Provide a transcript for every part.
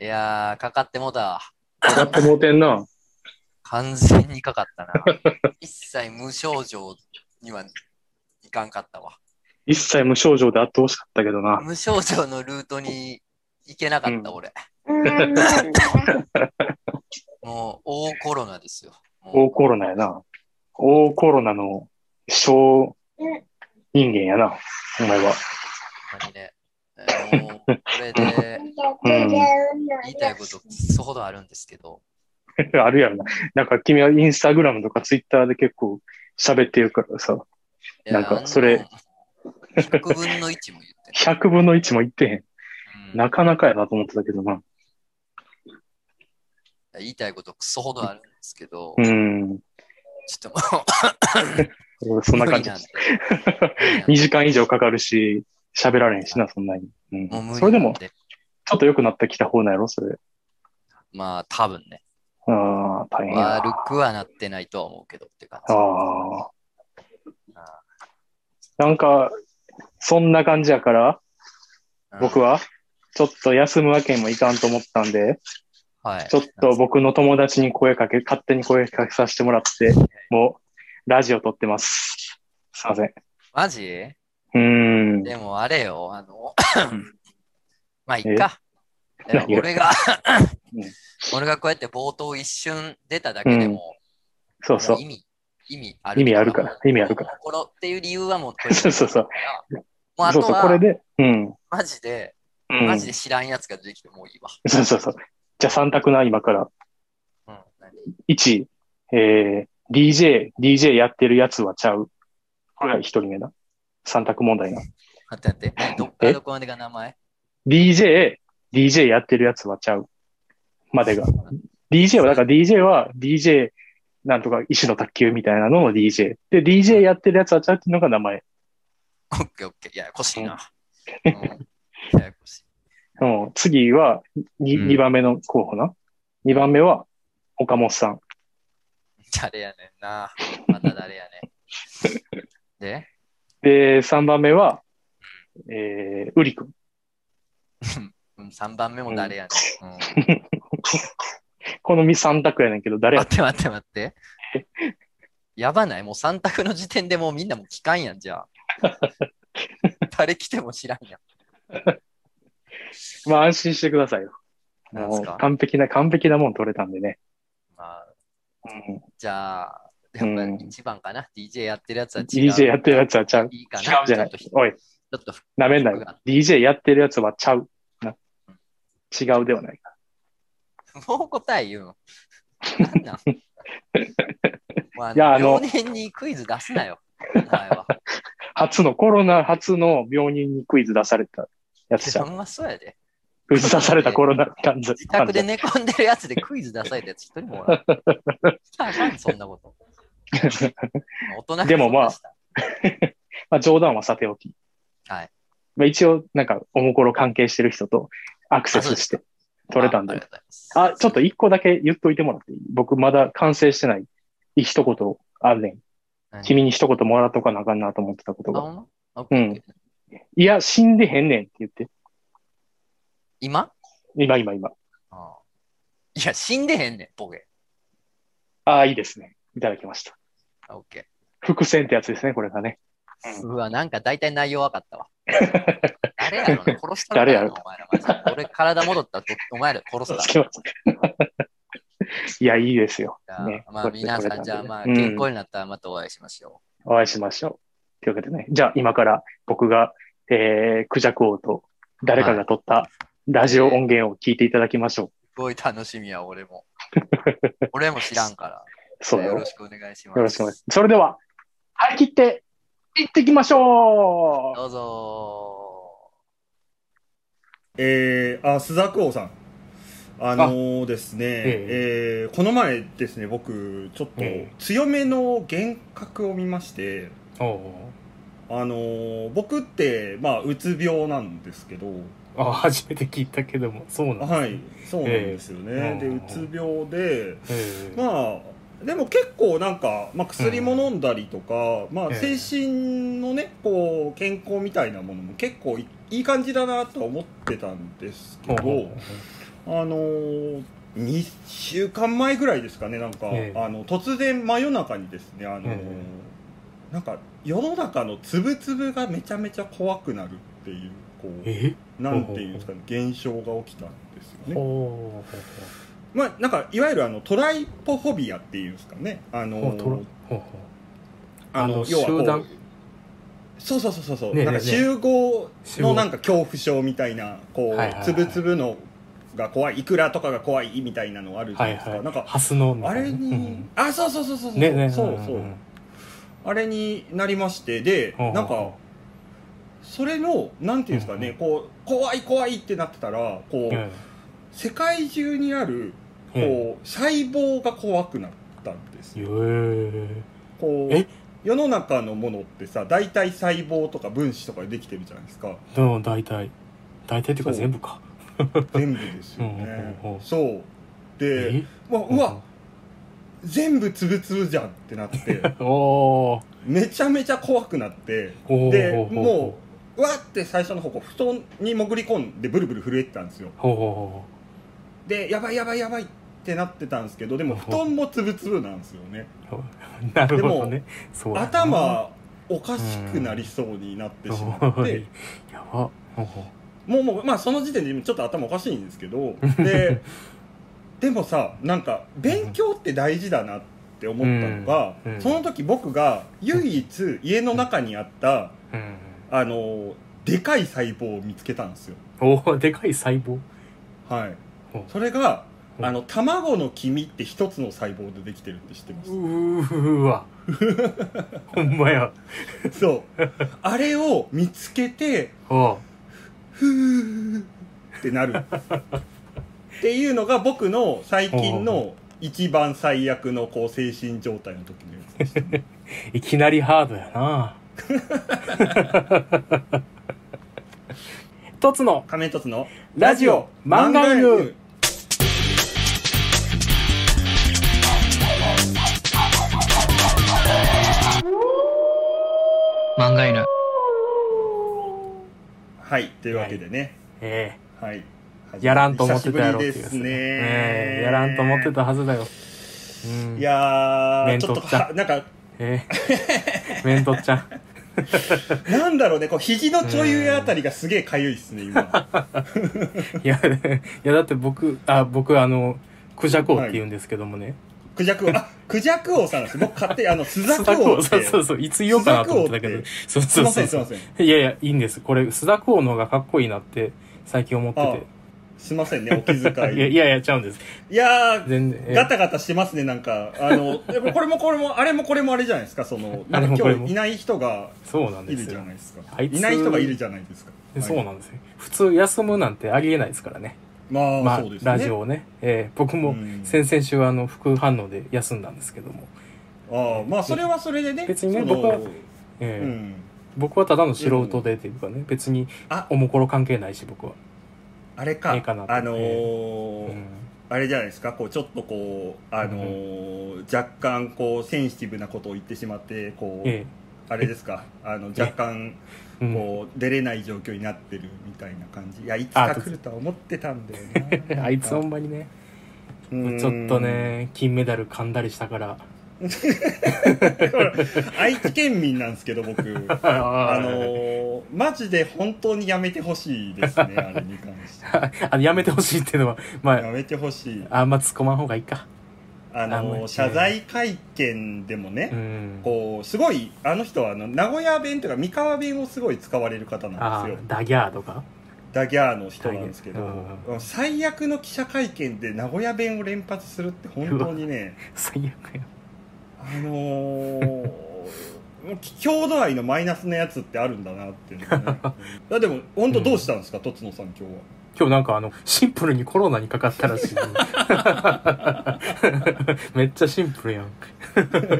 いやー、かかってもうたわ。かかってもうてんな。完全にかかったな。一切無症状にはいかんかったわ。一切無症状であってほしかったけどな。無症状のルートに行けなかった、うん俺。もう、大コロナですよ。も大コロナやな。大コロナの小人間やな。お前は。う、ほんまにね。えーもう、これでうん言いたいこと、そほどあるんですけど、あるやろな。なんか君はインスタグラムとかツイッターで結構喋ってるからさ。なんかそれ。あの100分の1も言って100分の1も言ってへん。ない、うんなかなかやなと思ってたけどな。言いたいこと、そほどあるんですけど、うん。ちょっともう、そんな感じ無理なんで。無理なんで 2時間以上かかるし、喋られへんしな、そんなに。うん。それでも。ちょっと良くなってきた方なんやろ、それ。まあ、多分ね。ああ、大変。悪くはなってないとは思うけどって感じ。ああ。なんか、そんな感じやから、僕は、は、ちょっと休むわけにもいかんと思ったんで、はい、ちょっと僕の友達に声かけ、勝手に声かけさせてもらって、もう、ラジオ撮ってます。すいません。マジ？うーん。でもあれよ、あのうん、まあいいか。俺がうん、俺がこうやって冒頭一瞬出ただけでも、そうそうもう。意味、意味ある。意味あるから意味あるから。このっていう理由はもうこれそうそうそう。もうあとそうそう、これは、で、うん。マジで、うんマジで知らんやつが出てきてもういいわ。そうそうそう。じゃあ3択な、今から。うん。何？1、えー、DJ、DJ やってるやつはちゃう？これが1人目な。3択問題な。待って待って。何どっからどこまでが名前 DJ、DJ やってるやつはちゃう。までが。DJ は、だから DJ は DJ なんとか石の卓球みたいなのの DJ。で、DJ やってるやつはちゃうっていうのが名前。オッケーオッケー。ややこしいな。うん。ややこしい。うん、次は 2,、うん二番目の候補な？2番目は岡本さん。誰やねんな。また誰やねん。で、で、3番目は、えー、ウリ君。うん、3番目も誰やねん。うん、この3択やねんけど、誰や待って待って待って。やばない？もう3択の時点でもうみんなも聞かんやん、じゃあ。誰来ても知らんやん。まあ安心してくださいよ。完璧な、完璧なもん取れたんでね。まあ、うん、じゃあ、やっぱうん1番かな。DJ やってるやつは違う。DJ やってるやつはちゃう。いいかな。違うじゃない。おい、ちょっとなめんなよ。DJ やってるやつはちゃう。な違うではないか。もう答え言うの？なんなん？まあ、いやあの病人にクイズ出すなよ。初の、コロナ初の病人にクイズ出されたやつじゃん。ほんまそうやで。クイズ出されたコロナ患者。自宅で寝込んでるやつでクイズ出されたやつ一人もおん そんなこと。大人がでもまあ まあ冗談はさておき。はい。まあ一応、なんか、おもころ関係してる人とアクセスして取れたんでああちょっと一個だけ言っといてもらっていい？僕まだ完成してない一言あるねん。何？君に一言もらっとかなあかんなと思ってたことあ、が。ほんいや、死んでへんねんって言って。今？今今今。ああいや、死んでへんねん、ボケ。ああ、いいですね。いただきました。あオッケ伏線ってやつですね、これがね。ー。うわ、なんか大体内容分かったわ。誰やろな殺したの誰やろ？お前らマジで俺体戻ったらどお前ら殺すつけますいや、いいですよ。から。ねまあ皆さん、じゃあまあうん健康になったらまたお会いしましょお会いしましょう。というわけでね。じゃあ、今から僕が、えー、クジャク王と誰かが撮ったラジオ音源を聞いていただきましょう。う。すごい楽しみや、俺も。俺も知らんから。そうよよろ。しくお願いします。よろしくお願いします。それでは、張り切って、行ってきましょうどうぞえー、あ、須田王さん。あのーですね、えーこの前ですね、僕、ちょっとええ強めの幻覚を見まして、おあのー僕って、まあ、うつ病なんですけど、あ初めて聞いたけどもそうなんですねはい、そうなんですよね。で、ええうんうつ病で、ええまあ、でも結構なんか、まあ、薬も飲んだりとか、まあ、ええ。精神のね、こう、健康みたいなものも結構いいい感じだなとは思ってたんですけど、あのー、2週間前ぐらいですかねなんか、ええ。あの突然真夜中にですねあのーえなんか世の中のつぶつぶがめちゃめちゃ怖くなるっていうこうえ？なんていうんですかね現象が起きたんですよね。ほまあなんかいわゆるあのトライポフォビアっていうんですかね。あのあの要はそうそうそうそうそう、ねえなんか集合のなんか恐怖症みたいなこう、つぶつぶのが怖いイクラとかが怖いみたいなのあるうじゃないですか、はいはい。なんかハスのあれに、うん。あそうそうそうそうそう、ねねそうそう、んんあれになりましてで、ほうほうなんかそれのなんていうんですかね、こう怖い怖いってなってたらこう、うん世界中にあるこう、うん細胞が怖くなったんですよ。こうえ？世の中のものってさ大体細胞とか分子とかでできてるじゃないですか。うん大体。大体っていうか全部か。全部ですよね。そう。でえ？うわうわ全部つぶつぶじゃんってなって。めちゃめちゃ怖くなって。でもううわって最初の方こう布団に潜り込んでブルブル震えてたんですよ。ほうほうほでやばいやばいやばいってなってたんですけどでも布団もつぶつぶなんですよね。なるほどね。頭おかしくなりそうになってしまってやば。もうもうまあその時点でちょっと頭おかしいんですけど ででもさなんか勉強って大事だなって思ったのが、うん。うん。その時僕が唯一家の中にあったううん。あのでかい細胞を見つけたんですよ。おーでかい細胞。はいそれがあの卵の黄身って一つの細胞でできてるって知ってます？うーわ。ほんまや。そう。あれを見つけてふーってなる。っていうのが僕の最近の一番最悪のこう精神状態の時のやつでした いきなりハードやな。一つの。仮面凸の。ラジオ漫画犬漫画犬。はいというわけでね。えはい。えやらんと思ってたやろっていう久しぶりですね、ええ。やらんと思ってたはずだよ。うん。いやー面ちょっと取っちゃはなんかええ。面取っちゃ。ん なんだろうねこう肘のちょい上あたりがすげえかゆいっすね今。いやいやだって僕あ僕あのクジャコウって言うんですけどもね、クジャク王あ クジャク王さんです僕勝手にあのスザク王ってそうそうそう。いつ言おうかなと思ってたけど。そうすいそうそう。そませんすいうません。いやいやいいんです。これ須田クオの方がかっこいいなって最近思ってあてすいませんねお気遣い。いやいやいやちゃうんです。いやー全然えガタガタしてますねなんか。あのこれもこれもあれもこれもあれじゃないですかそのなんか今日いない人がそうなんいるですよ。じゃないですか。あいついない人がいるじゃないですか。そうなんですよ。普通休むなんてありえないですからねまあ、まあそうですね。ラジオをね、えー僕もうん。先々週あの副反応で休んだんですけども、ああまあそれはそれでね別にね僕はえーうん。僕はただの素人でっていうかね別にあ。おもころ関係ないし僕は、あれか。あのーうん。あれじゃないですか。こうちょっとこうあのー若干こうセンシティブなことを言ってしまってこう、えあれですか。あの若干えう出れない状況になってるみたいな感じ。いやいつあか来るとは思ってたんだよな。あいつほんまにね。うん。ちょっとね金メダル噛んだりしたから。愛知県民なんですけど僕。ああのーマジで本当にやめてほしいですねあれに関して。あのやめてほしいっていうのはまやめてほしい。ああんま突っ込まん方がいいかあの謝罪会見でもね、うん。こうすごいあの人はあの名古屋弁というか三河弁をすごい使われる方なんあですよ。ダギャーとか？ダギャーの人なんですけど、う最悪の記者会見で名古屋弁を連発するって本当にね最悪や。あのー郷土愛のマイナスなやつってあるんだなっていうのがね。でも本当どうしたんですか、とつのさん今日は今日なんかあのシンプルにコロナにかかったらしい。めっちゃシンプルやん。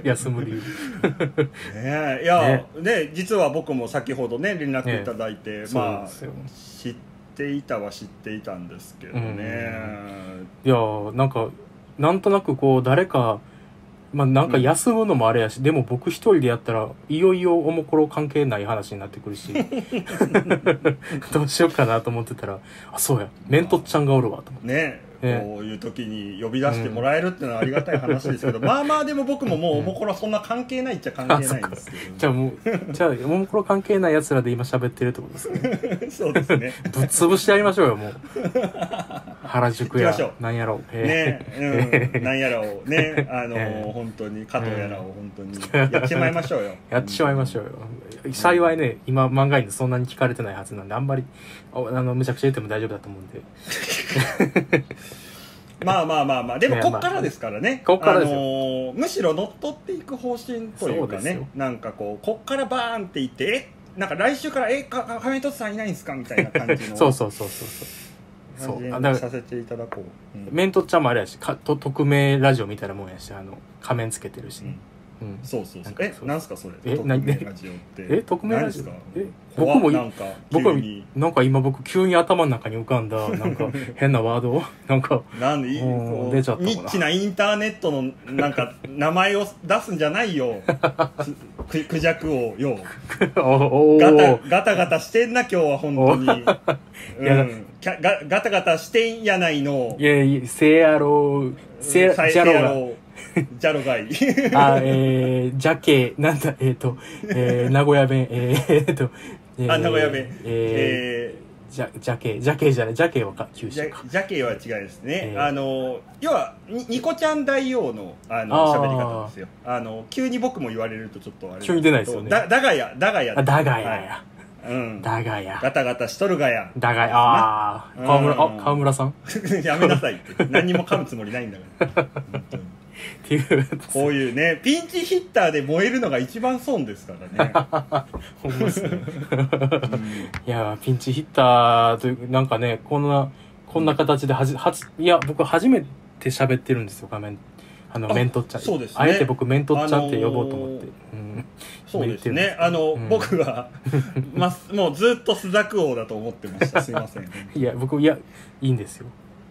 休む理由ねえ。いやね。実は僕も先ほどね連絡いただいて、そうまあ知っていたは知っていたんですけどね、いやーなんかなんとなくこう誰かまあなんか休むのもあれやし、でも僕一人でやったら、いよいよおもころ関係ない話になってくるし、どうしようかなと思ってたら、あ、そうや、メントちゃんがおるわと思って。ねねこういう時に呼び出してもらえるっていうのはありがたい話ですけど、まあまあでも僕ももうおもころはそんな関係ないっちゃ関係ないんですけじゃあもう、じゃあ、おもころ関係ない奴らで今喋ってるってことですね。どそうですね。ぶっ潰してやりましょうよ、もう。原宿やなんやろう。ねえうん、なんやらをね あの、ええ。本当に加藤やらを本当にやってしまいましょうよ。ー やってしまいましょうよ。幸いね、今、漫画員でそんなに聞かれてないはずなんで、あんまり、ああの、むちゃくちゃ言っても大丈夫だと思うんで。まあまあまあまあでもねこっからですからね、こっからですよあのーむしろ乗っ取っていく方針というかねなんかこうこっからバーンっていってえなんか来週から「えかか亀戸さんいないんですか?」みたいな感じの そうそうそうそうそう。そう。あじにさせていただこう、うんメントちゃんもあれやし、かと匿名ラジオみたいなもんやし、あの、仮面つけてるしね。うん。そうそうそう。えなんかそう。なんすかそれ？え匿名ラジオって。え、匿名ラジオ？すか？え、僕もい、怖っ。なんか僕も急に。なんか今僕急に頭の中に浮かんだ、なんか 変なワードなんか、なんで？いうんこう出ちゃったかな。ニッチなインターネットのなんか 名前を出すんじゃないよ。くクジャクをよ おおガターガタガタしてんな今日は本当に、ういやん、キャガガタガタしてんやないの。いやいや、せやろう、せや、ろうが。うじゃろがいあ、えー、ジャケ、なんだ、えっ、と、えー、名古屋弁、えー、えーと、えーあ名古屋弁。ええー、ジャ、ジャケ、ジャケじゃない、ジャケはか、九ー、じゃ州か。ジャケは違いですね、えー。あの要はにニコちゃん大王のあの喋り方ですよ。あの急に僕も言われるとちょっとあれ急に出ないですよね。だだがやだがや。あ、だがやはい。や。うん。だがや。ガタガタしとるがや。だがや。ああ、川村、うん。あ、川村さん？っ やめなさいって。何にも噛むつもりないんだから 本当にていう。こういうねピンチヒッターで燃えるのが一番損ですからね、ほんまっすね。うんいやー、ピンチヒッターという、なんかね、こんな、こんな形ではじ、はじ、いや、僕初めて喋ってるんですよ、画面。あの、あメントっちゃん。そうですねあえて僕、メントっちゃんって呼ぼうと思って。うん。そうですねあの、うん僕は、ま、もうずっとスザク王だと思ってましたすいません いや、僕、いや、いいんですよ。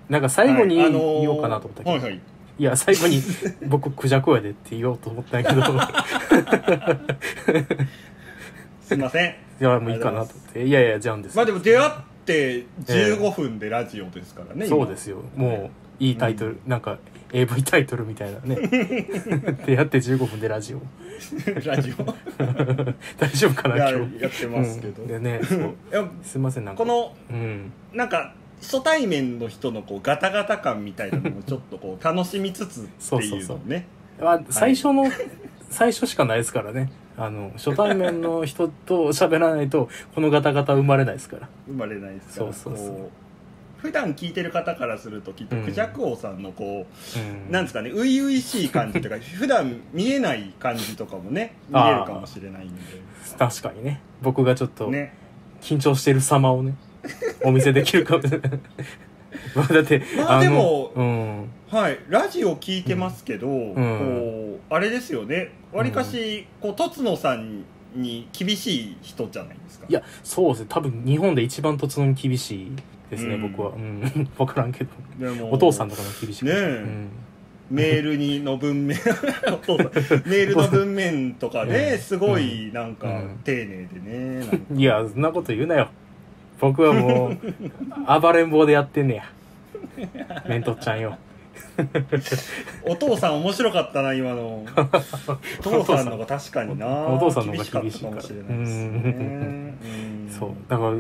なんか最後にはい言おうかなと思ったけど。はいはいいや、最後に、僕、クジャクやでって言おうと思ったんやけど、いすいませんや、もういいかなと思って。いやいや、じゃうんです。まあでも出会って15分でラジオですからね、そうですよ。もう、いいタイトル、なんか、AV タイトルみたいなね。でやって15分でラジオ。今ラジオ？大丈夫かな、や今日。やってますけど、うんでね、すいません、なんか。このうん。なんか初対面の人のこうガタガタ感みたいなのもちょっとこう楽しみつつっていうのをねまあ、最初の、最初しかないですからね。あの、初対面の人と喋らないと、このガタガタ生まれないですから。生まれないですからそうそうそう普段聞いてる方からするときっとうんクジャク王さんのこう、うん。なんですかね初々しい感じというか 普段見えない感じとかもね見れるかもしれないんで確かにね。僕がちょっと、ね緊張してる様をね、お見せできるかも。まあだって、まあでものうん。はいラジオ聞いてますけど、んこうあれですよねわりかしこうとつのさんに厳しい人じゃないですかいや、そうですね。多分日本で一番突入に厳しいですね、うん僕は。うん。わからんけど。お父さんとかも厳しい。ねえうん。メールにの文面 メールの文面とかね、うんすごいなんかうん丁寧でね、いや、そんなこと言うなよ。僕はもう、暴れん坊でやってんねや。メントっちゃんよ。お父さん面白かったな今の。お 父さんの方が確かにな。お父さんの方が厳厳しいかもしれないですね。うん。そう。だから、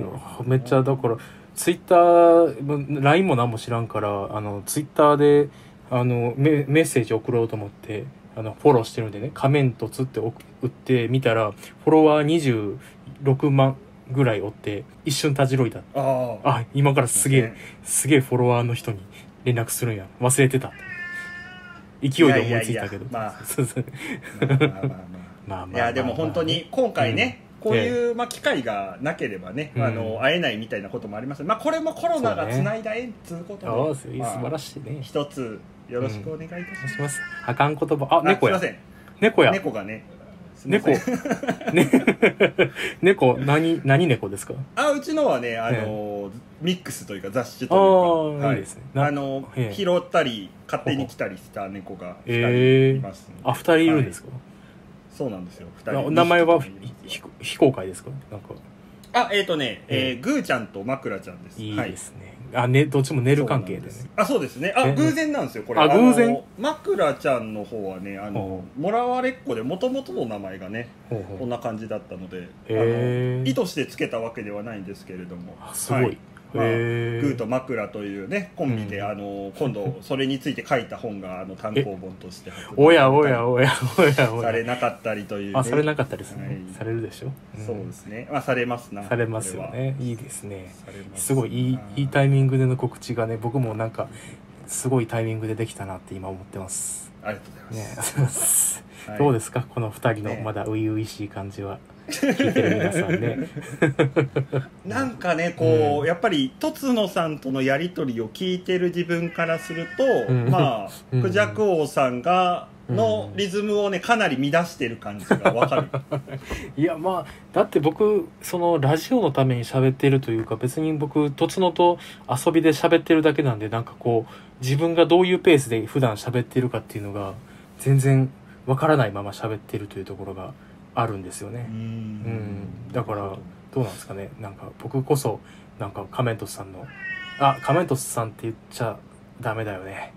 めっちゃ、だから、ツイッター、LINE も何も知らんから、あの、ツイッターで、あの、メメッセージ送ろうと思って、あの、フォローしてるんでね、仮面とつって送ってみたら、フォロワー26万ぐらいおって、一瞬たじろいた。あああ、今からすげえ、すげえフォロワーの人に連絡するんや。忘れてた。勢いで思いついたけど。まあ そうそうまあまあいやでも本当に今回ね、こういう、まあ、機会がなければね、うんあの会えないみたいなこともありますまあこれもコロナがつないだ縁っつうことで、そう素晴らしいね。一つよろしくお願いいたします。あかん言葉。あ、あ猫やすいま。せん猫や。猫がね猫。猫、何、何猫ですか？あうちのはねあの、ミックスというか雑種あというか。あ、い。いですね。なあのええ。拾ったり勝手に来たりした猫がええ。2人います、あ、二人いるんですか、そうなんですよ。2あ人名前は非公開ですか？なんか、あえっ、とね、ええー、グーちゃんとマクラちゃんです。いいはいですね。あ、ね、どっちも寝る関係でね。あそうですね。あえ？偶然なんですよこれ。あ偶然？の枕ちゃんの方はねあのほもらわれっ子でもともとの名前がねこんな感じだったので、あの意図してつけたわけではないんですけれども。あすごい。はいまあへグーと枕というねコンビで、うん。あの今度それについて書いた本があの単行本として おやおやおやおやおされや。なかったりという、ね、あ、されなかったですね。はい。されるでしょ、ん。そうですね。まあされますなされますよこね。いいですね。すすごいいいはいいいタイミングでの告知がね、僕もなんか、すごいタイミングでできたなって今思ってます。ありがとうございねます、はい。どうですか？この二人のね。まだ初々しい感じは。聞いてる皆さんね。なんかねこう、うん。やっぱりとつのさんとのやり取りを聞いてる自分からすると、うん。まあうん。クジャク王さんがのリズムをねかなり乱してる感じがわかる。いやまあだって僕そのラジオのために喋ってるというか別に僕とつのと遊びで喋ってるだけなんでなんかこう自分がどういうペースで普段喋ってるかっていうのが全然わからないまま喋ってるというところがあるんですよね。うん。だからどうなんですかね。なんか僕こそなんかカメントスさんのあカメントスさんって言っちゃダメだよね。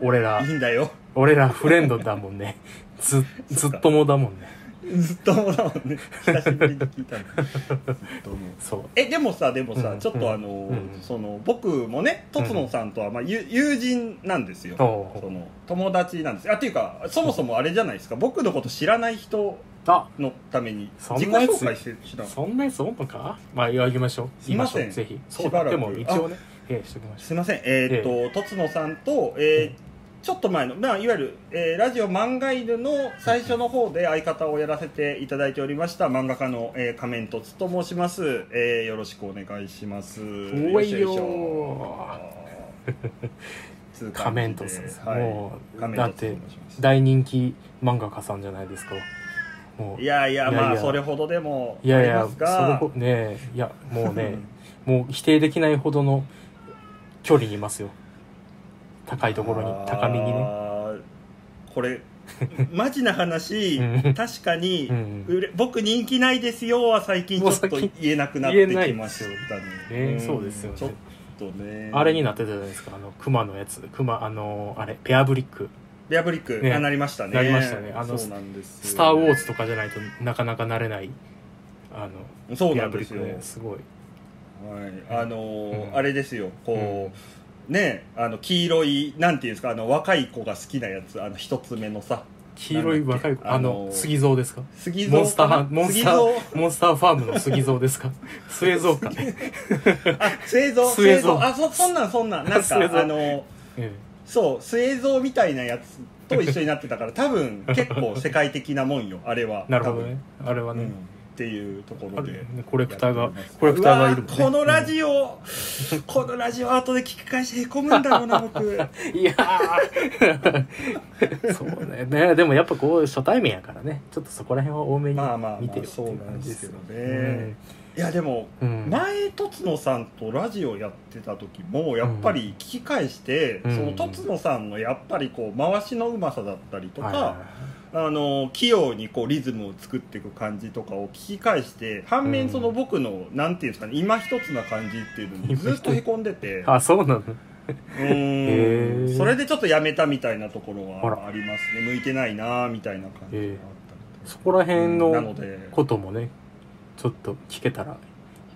俺らいいんだよ。俺らフレンドだもんね。ず ずっともだもんねずっともだもんね。久しぶりに聞いたの。ずっともそう。えでもさでもさ、うん。ちょっとあの、うん。その僕もねとつのさんとは、まあ、ゆ友人なんですよ、おう。その友達なんです。あっていうかそもそもあれじゃないですか。僕のこと知らない人あ。のためにそ自己んなやつ？紹介してしなそんなやつおんのか？まあ言いましょう。すいません。ぜひ。しばらく。でも一応ねええしときましょすいません。えーっととつのさんと、えーちょっと前の、まあ、いわゆる、えーラジオ漫画犬の最初の方で相方をやらせていただいておりました漫画家の、えー仮面凸と申します、えーよろしくお願いします。うおいよー。仮面感じでとさ、はい。もうだって大人気漫画家さんじゃないですか。もういやいやまあそれほどでもあいやいやそれねいやもうね もう否定できないほどの距離にいますよ高いところに高みにね。これマジな話、うん。確かに、う僕人気ないですよは最近ちょっと言えなくなってきましたね。ねん。そうですよね。ちょっとね。あれになってたじゃないですかあの熊のやつ。熊あのあれペアブリック。ベアブリック、ね。あなりましたね。なりましたね。あのそうなんですスター・ウォーズとかじゃないとなかなかなれないあのそうなんですよ、ブリックね。すごい。はい、あのーうん。あれですよ。こう、ねあの黄色いなんていうんですかあの若い子が好きなやつあの一つ目のさ。黄色い若い子？あのの杉蔵ですか？杉蔵モンスターモンスタ杉蔵？ーモンスターファームの杉蔵ですか？末蔵か。ね、あ末蔵？末蔵。あそそんなんそんなん。なんか あのーえ。そう末蔵みたいなやつと一緒になってたから多分結構世界的なもんよあれは。え なるほどね。あれはね、うんっていうところで。ね。コレクターがコレクターがいるね。このラジオ、このラジオ後で聞き返してへこむんだろうな 僕。いやー。そうねね。でもやっぱこう初対面やからね。ちょっとそこら辺は多めにまあまあまあ見てよってそういうなんでけ感じですすよどね、いやでもうん。前とつのさんとラジオやってた時もやっぱり聞き返して、うん。そのとつのさんのやっぱりこう回しのうまさだったりとか、あの器用にこうリズムを作っていく感じとかを聞き返して反うん面その僕の、なんていうんですかね今一つな感じっていうのにずっとへこんでて。あそうなの。うん。それでちょっとやめたみたいなところはありますね。向いてないなみたいな感じがあったそこら辺のこともねちょっと聞けたら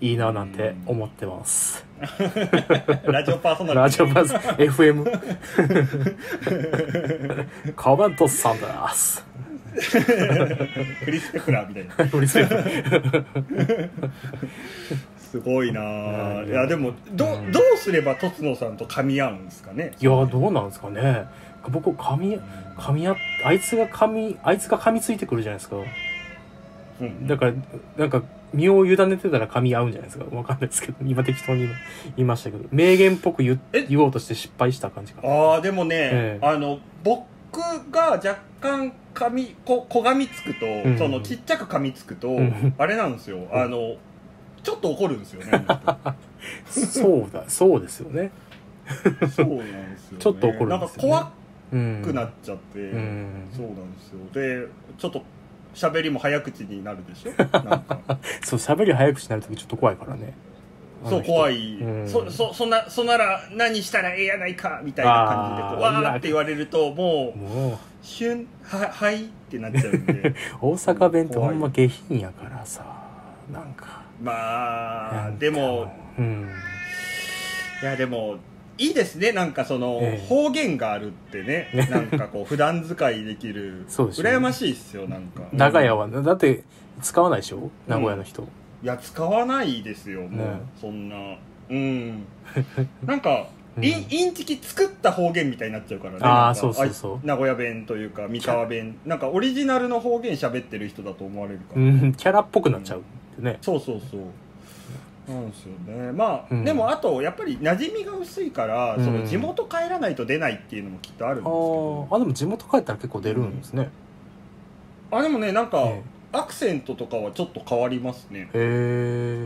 いいななんて思ってます。ラジオパーソナリティ。ラジオ バズ FM コメントさんです。クリス・ペプラーみたいな。うるせえすごいなうんいや。でもど,、うん。どうすればとつのさんと噛み合うんですかね？いやどうなんですかね。僕噛み噛み合っあいつが噛みあいつが噛みついてくるじゃないですかうんだからなんか身を委ねてたら噛み合うんじゃないですか。わかんないですけど。今適当に言いましたけど。名言っぽく言え？言おうとして失敗した感じかな。ああでもね、ええ。あの僕が若干噛みここがみつくと、んそのちっちゃく噛みつくと、んあれなんですよ。あのちょっと怒るんですよね。あ そうだそうですよね。そうなんですよ、ね、ちょっと怒るんですよね。なんか怖うんくなっちゃって、うん。そうなんですよ。でちょっと喋りも早口になるでしょ？なんか。そう喋り早口になるときちょっと怖いからね。そう怖い。い、うん。そそそんなそんなら何したらええやないかみたいな感じでわーって言われるともうもう。シュンははいってなっちゃうんで。大阪弁ってほんま下品やからさなんか。まあでもうん。いやでもいいですね。なんかその、ええ。方言があるってね。ね なんかこう普段使いできる。そうですよね。羨ましいっすよなんか。長屋は。だって使わないでしょ？名古屋の人、いや使わないですよもう、ね。そんな。うん。なんか、うん。インインチキ作った方言みたいになっちゃうからね。あーなんかそうそうそう。あい名古屋弁というか三河弁。なんかオリジナルの方言喋ってる人だと思われるから、うん、キャラっぽくなっちゃうってね、そうそうそうなんですよね。まあ、うん。でもあとやっぱり馴染みが薄いから、うん。その地元帰らないと出ないっていうのもきっとあるんですけあど。ーあでも地元帰ったら結構出るんですね、あでもねなんか、えアクセントとかはちょっと変わりますね。えへえ。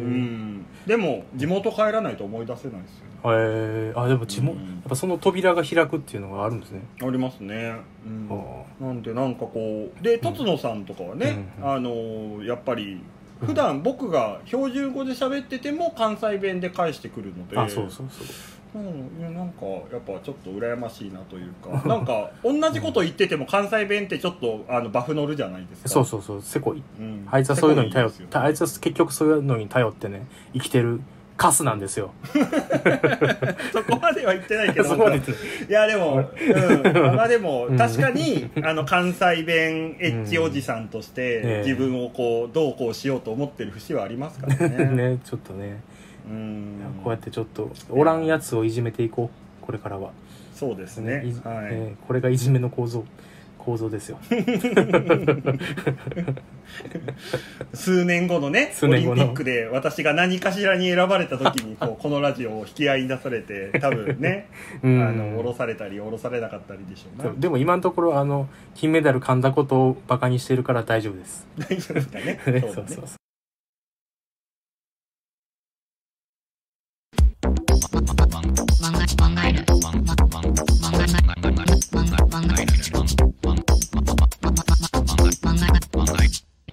うん。でも地元帰らないと思い出せないですよね。へえ。あでも地元、うん。やっぱその扉が開くっていうのがあるんですね、ありますね、うん。あなんでなんかこうでとつのさんとかはね、うん。あのーやっぱり普段僕が標準語で喋ってても関西弁で返してくるので。あそうそうそう。うん、いやなんかやっぱちょっと羨ましいなというか。なんか同じこと言ってても関西弁ってちょっとあのバフ乗るじゃないですか。そうそうそう。せこい。うん。あいつはそういうのに頼ってあいつは結局そういうのに頼ってね生きてるカスなんですよ。そこまでは言ってないけど。い。やでも、うん、まあでもうん。確かにあの関西弁エッジおじさんとしえてえ。自分をこうどうこうしようと思ってる節はありますからね。ねちょっとね。うん。こうやってちょっとおらんやつをいじめていこうこれからは、そうですね。いはい、えーこれがいじめの構造構造ですよ。数年後のねオリンピックで私が何かしらに選ばれた時にこう このラジオを引き合いに出されて多分ねあうん。の降ろされたり降ろされなかったりでしょうな。でも今のところあの金メダル噛んだことをバカにしてるから大丈夫です。大丈夫ですかね ねそうだね。そうそう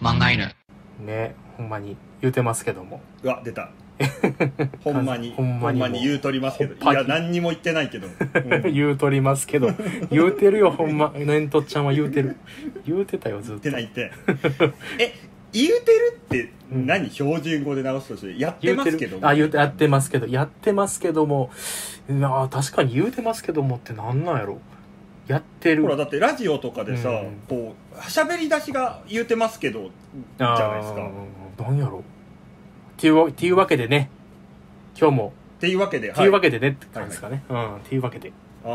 そうねほんまに言うてますけども。うわ出た。ほんまにほんまにもう言うとりますけど。いや何にも言ってないけど、うん。言うとりますけど。言うてるよほんま。ねんとっちゃんは言うてる。言うてたよずっと。言ってない言って。え言うてるってうん。何、標準語で直すとしてやってますけど。る。あ言うてやってますけど。やってますけども。いや確かに言うてますけどもってなんなんやろやってる。ほらだってラジオとかでさ、うん。こう喋り出しが言うてますけどじゃないですか。なんやろ。っていうわっていうわけでね。今日も。っていうわけでっていうわけけでねって感じですかね、うんっていうわけで、ああ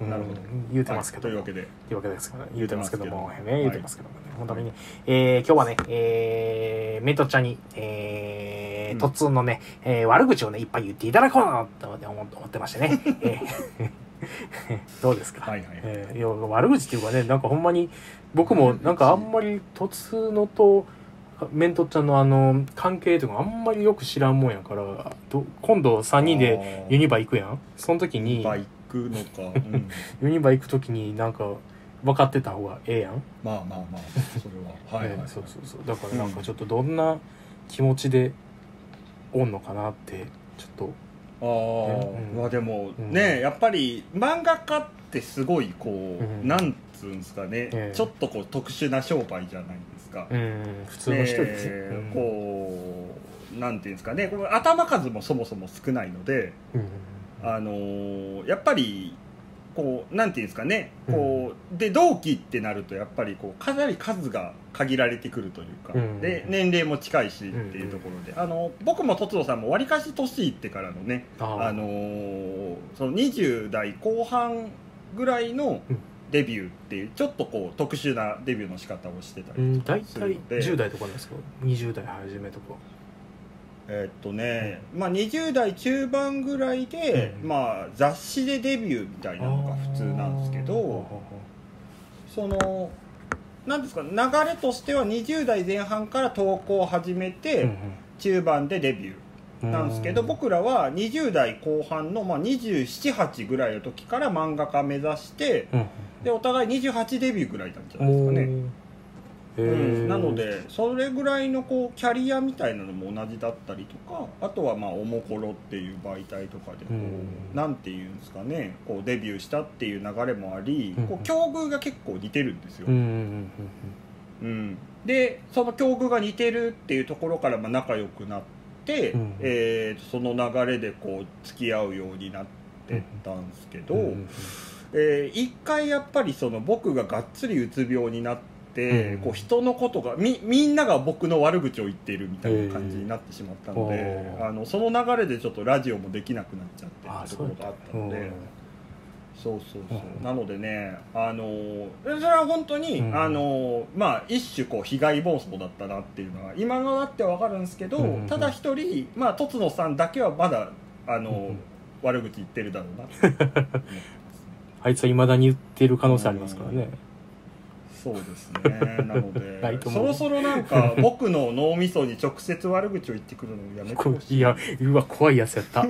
うん。なるほど、言うてますけども、はいというわけで。っていうわけですから、言うてますけども、ね、言うてますけどもね、本当にね、えー、今日はね、えー、メイトちゃんに、えー、うん。トッツンのね、えー、悪口をね、いっぱい言っていただこうなと思って思ってましてね、えー どうですか、はいはい。えーいや悪口っていうかね、なんかほんまに、僕もなんかあんまりトツノと、メントちゃんのあの、関係とかあんまりよく知らんもんやから、ど今度3人でユニバ行くやん？その時に、バイクのか、うん、ユニバ行く時になんか分かってた方がええやん、まあまあまあそれは。はいはい、ねそうそうそう。だからなんかちょっとどんな気持ちでおんのかなってちょっああ、うん。まあでもうん。ねやっぱり漫画家ってすごいこう、うん。なんつうんですかね、ええちょっとこう特殊な商売じゃないですか、普通の人ですよ、えーこうなんていうんですかね。頭数もそもそも少ないのでうん。あのーやっぱりこうなんていうんですかね。こう、で同期ってなるとやっぱりこうかなり数が限られてくるというか、うん。で年齢も近いしっていうところで、あの僕もとつのさんもわりかし年いってからのねああのーその20代後半ぐらいのうん。デビューっていうちょっとこう特殊なデビューの仕方をしてたりうん大体するので10代とかですか20代初めとかえーっとね、まあ、20代中盤ぐらいで、うん。まあ、雑誌でデビューみたいなのが普通なんですけどそのなんですか流れとしては20代前半から投稿を始めて、うん中盤でデビュうんーなんですけど、僕らは20代後半の、まあ、278ぐらいの時から漫画家目指してうん。でお互い28デビューぐらいなんじゃうんないですかね、なのでそれぐらいのこうキャリアみたいなのも同じだったりとかあとはまあおもころっていう媒体とかでこう、うん。なんていうんですかねこうデビューしたっていう流れもあり、うん。こう境遇が結構似てるんですよ、うんでその境遇が似てるっていうところからまあ仲良くなって、うん。えーその流れでこう付き合うようになってったんですけど、えー一回やっぱりその僕ががっつりうつ病になって、うんこう人のことがみみんなが僕の悪口を言っているみたいな感じになってしまったので、えーあのその流れでちょっとラジオもできなくなっちゃってあってところがあったので。うんそうそうそう、うん。なのでねあのーそれは本当に、うんあのーまあ一種こう被害妄想だったなっていうのは今のだってわかるんですけど、うんただ一人まあとつのさんだけはまだあのーうん。悪口言ってるだろうな あいつは未だに言ってる可能性ありますからね。そうですねなので そろそろなんか僕の脳みそに直接悪口を言ってくるのをやめてしいいや、うわ、怖いやつやった。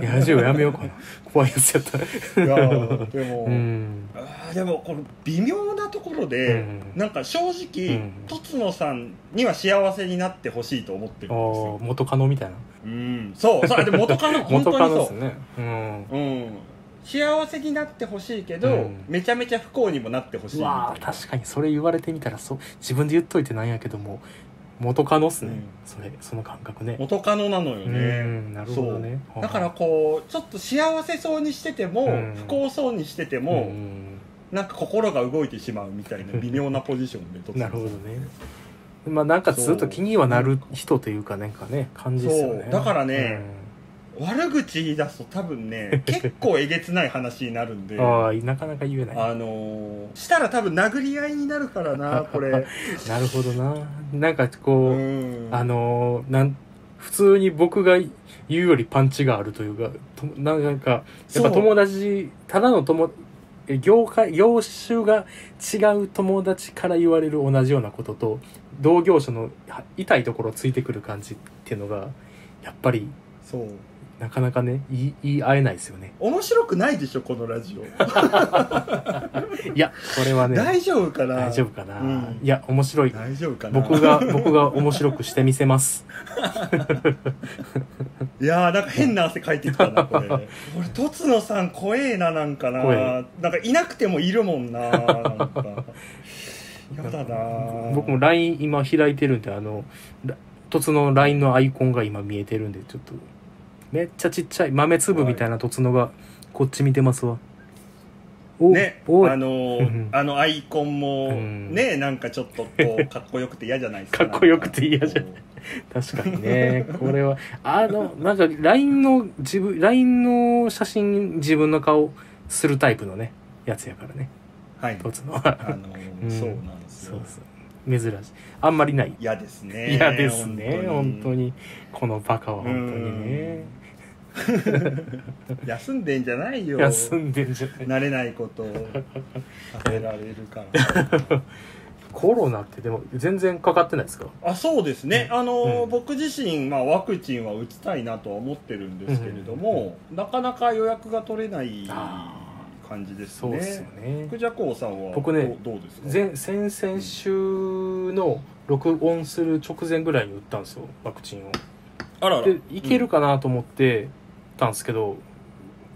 ラジオやめようかな。怖いやつやった。いやーでも、うん。あーでもこの微妙なところうで、んなんか正直、うんとつのさんには幸せになってほしいと思ってるんですああ、よ。元カノみたいな。うん、そう、そう、でも元カノ、本元当にそカノですね。うん。う。うん。幸せになってほしいけど、うん。めちゃめちゃ不幸にもなってほしいみたい確かにそれ言われてみたらそう自分で言っといてなんやけども元カノっすね、うん。それその感覚ね。元カノなのようね。んなるほどね。だからこう、ちょっと幸せそうにしてても、うん。不幸そうにしててうも、んなんか心が動いてしまうみたいな 微妙なポジションでなるほどね。まあなんかずっと気にはなる人というかなんかね感じですよね。そう。だからね悪口言い出すと多分ね、結構えげつない話になるんで。うんああなかなか言えない。あのーしたら多分殴り合いになるからなこれ。なるほどな。なんかこう、うん。あのーなん普通に僕が言うよりパンチがあるというかとなんかやっぱ友達ただの友え業界業種が違う友達から言われる同じようなことと同業者のは痛いところをついてくる感じっていうのがやっぱりそうなかなかね言い言い合えないですよね。面白くないでしょこのラジオ、いやこれはね大丈夫かな？大丈夫かな、うん。いや面白い。大丈夫かな？僕が僕が面白くしてみせます。いやーなんか変な汗かいてきたなこれ。俺とつのさん怖えななんかな。なんかいなくてもいるもんななんか。やだな僕も LINE 今開いてるんであのら凸の LINE のアイコンが今見えてるんでちょっとめっちゃちっちゃい豆粒みたいな凸のがこっち見てますわ。おねあのあのアイコンもうん。ねなんかちょっとこう かっこよくて嫌じゃないですか。かっこよくて嫌じゃなんか。こ 確かにねこれは。あのなんか LINE の自分 LINE の写真自分の顔するタイプのねやつやからね。うはい。凸の。あのー うん。そうなんですよ。そうそう。珍しい。あんまりない。嫌ですね。嫌ですね本当に。このバカは本当にね 休んでんじゃないよ。休んでんじゃない。慣れないことを。させられるから。コロナってでも全然かかってないですか？あそうですね、あのうん。僕自身、まあ、ワクチンは打ちたいなとは思ってるんですけれども、なかなか予約が取れないあ感じですそうねですよね。福ジこうさんは僕ねどうですか？前先々週の録音する直前ぐらいに打ったんですよワクチンを。あらら。でいけるかなと思ってたんですけど、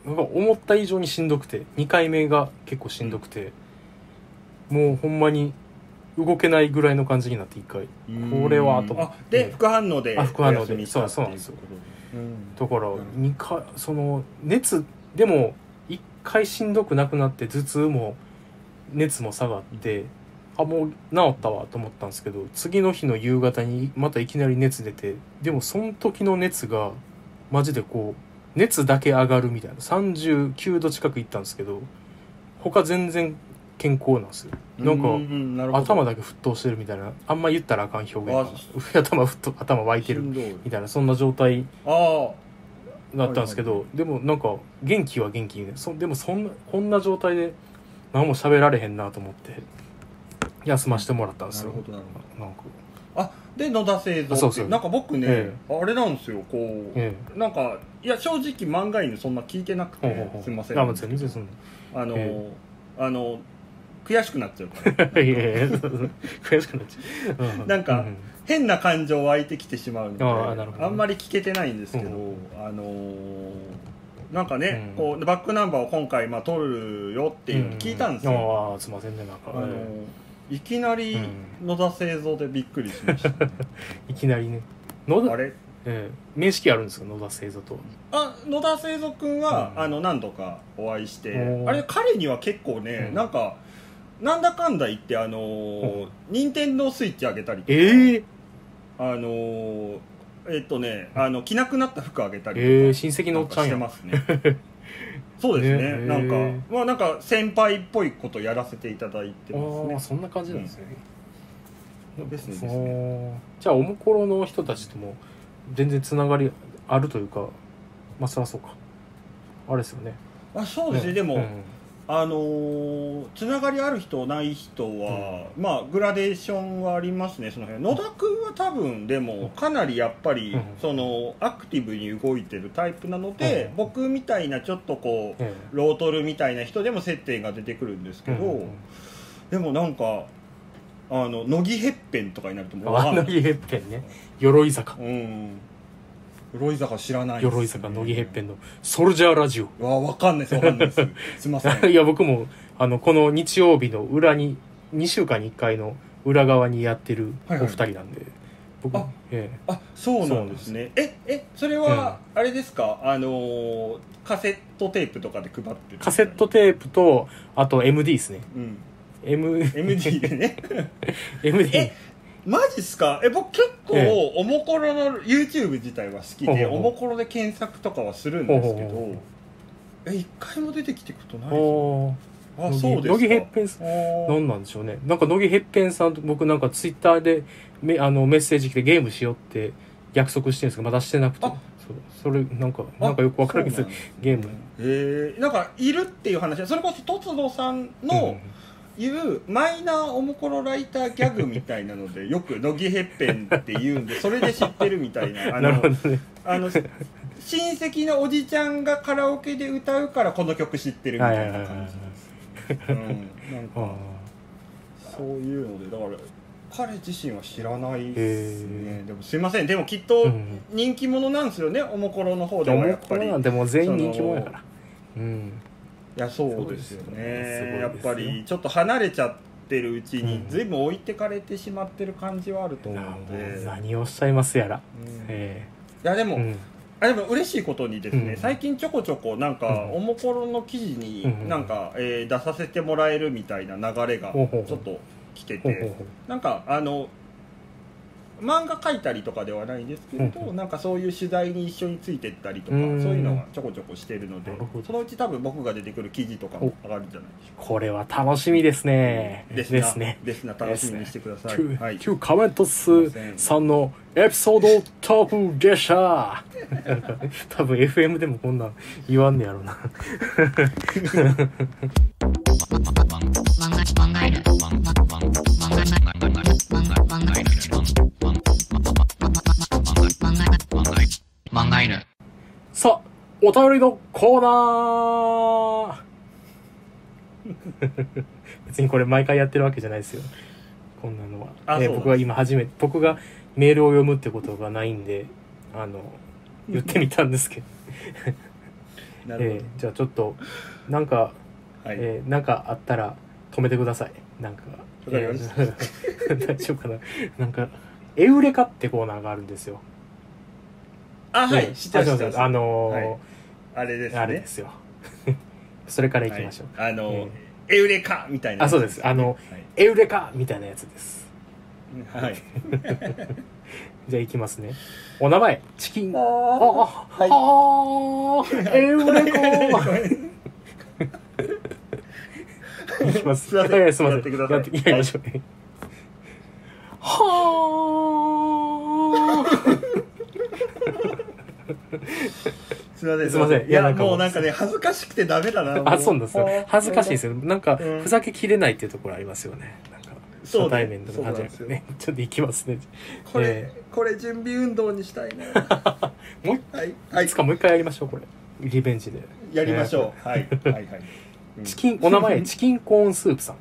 なんか思った以上にしんどくて2回目が結構しんどくて、もうほんまに動けないぐらいの感じになって1回。うんこれはと思っあで副反応であ副反応で。そうそうなんですよ。だからうん2回その熱でも1回しんどくなくなって頭痛も熱も下がってあもう治ったわと思ったんですけど次の日の夕方にまたいきなり熱出てでもその時の熱がマジでこう熱だけ上がるみたいな。39度近くいったんですけど他全然健康なんですよ。なんか頭だけ沸騰してるみたいな。あんま言ったらあかん表現。頭沸騰頭湧いてるみたいな。そんな状態あだったんですけど、でもなんか元気は元気ね。そでもそんなこんな状態で何も喋られへんなと思って休ませてもらったんですよ。なるほどなるほなんか。あで野田製造あそうそう。ってなんか僕ね、えあれなんですよこう、え。なんかいや正直漫画犬そんな聞いてなくて、すいません。あもう全然そんな。あの、え。あの悔しくなっちゃうから。悔しくなっちゃう。うなんかうん変な感情湧いてきてしまうのでああなるほどんまり聞けてないんですけど、うんあのーなんかね、うん。こうバックナンバーを今回、まあ、撮るよっていうの聞いたんですよ、ああすいませんねなんか、あのーい。きなりうん野田製造でびっくりしました、ね いきなりね。野田あれ？ええ。面識あるんですか野田製造とあ野田製造君は、うん。あの何度かお会いしてあれ彼には結構ね、うん。なんかなんだかんだ言ってあのー任天堂スイッチあげたりとかええ。あのーえっとねあの着なくなった服あげたりとか、ええ親戚のおっちゃんや。してますね。そうですね。ねなんかまあなんか先輩っぽいことやらせていただいてますね。そんな感じなんですね、ですねですあねー。じゃあおもころの人たちとも全然つながりあるというかまあそりゃそうか。あれですよね。あそうですね。でも、うん。あのーつながりある人ない人は、まあグラデーションはありますねその辺。野田君は多分でもかなりやっぱり、うん。そのアクティブに動いてるタイプなので、うん。僕みたいなちょっとこうえロートルみたいな人でも接点が出てくるんですけど、でもなんかあの乃木へっぺんとかになるともう分かんないあ。の木へっぺんね。鎧坂。うん。鎧坂知らないです鎧坂乃木へっぺんのソルジャーラジオ。うわ分かんないです分かんないです。すいません。いや僕もあのこの日曜日の裏に2週間に1回の裏側にやってるおはいはい。二人なんで、僕あえあそうなんですね。ええそれは、あれですか？あのーカセットテープとかで配ってるえカセットテープとあと MD ですね。うん M MD でね。MD えマジっすか？え僕結構、えおもころの YouTube 自体は好きでほうほうほう。おもころで検索とかはするんですけどほうほうほうえ一回も出てきてことないですおーあそうですか。乃木へっぺんさん何なんでしょうね。なんか乃木へっぺんさんと僕なんかツイッターでめあのメッセージ来てゲームしようって約束してるんですけどまだしてなくて。あ。そそれなんかあなんかよくわからん。けどそうなんですねゲーム。えー、なんかいるっていう話。それこそとつのさんのいうマイナーおもころライターギャグみたいなのでよく乃木へっぺんって言うんでそれで知ってるみたいなあの どね。あの親戚のおじちゃんがカラオケで歌うからこの曲知ってるみたいな感じですうんなんあかそういうのでだから彼自身は知らないですね。でもすいませんでもきっーとうん人気者なんですよねおもころの方でおもはやっぱり。なんてもう全員人気者やから。うんいやそうですよね。ね。やっぱりちょっと離れちゃってるうちにうん。随分置いてかれてしまってる感じはあると思うなので、うんい何をおっしゃいますやら。えやでも、えうん。あでも嬉しいことにですね、うん。最近ちょこちょこなんか、うん。おもころの記事にうん。なんか、えー出させてもらえるみたいな流れがちょっと来ててほうほうほなんかあの漫画描いたりとかではないんですけれど、うん。なんかそういう取材に一緒についてったりとか、うん。そういうのがちょこちょこしてるのでそのうち多分僕が出てくる記事とかも上がるんじゃないでしょうか。うこれは楽しみですね。ですなですね。ですな楽しみにしてください、旧はい、旧カメントスさんのエピソードトークでした多分 FM でもこんなん言わんねやろな さあお便りのコーナー。別にこれ毎回やってるわけじゃないですよ。こんなのは。僕は今初めて僕がメールを読むってことがないんであの言ってみたんですけど、なるえーじゃあちょっとなんか、ほど、はい、えーなんかあったら止めてください。なんか。えー 大丈夫かな。なんかエウレカってコーナーがあるんですよあはい、えー知ってます知ってます。あのーはい。あれですね。あれですよ。それから行きましょう、はい、あの、えエウレカみたいなあそうです。あのはい。エウレカみたいなやつです。はい、じゃあ行きますね。お名前。チキン。ああはい。はあエウレカい きます。すいません。はいすいません。やってください。やってやりましょうねは すいません。すいません。いやいやなんかもう。もうなんかね恥ずかしくてダメだな ああそうなんですよ恥ずかしいですよ。よなんかうん。ふざけきれないっていうところありますよね。なんかそうね。初対面とか感じですそうね。ちょっと行きますね。これ、えこれ準備運動にしたいね もうはい、はい。いつかもう一回やりましょう、これ。リベンジで。やりましょう、はい。はいはい、うん。チキン、お名前、チキンコーンスープさん。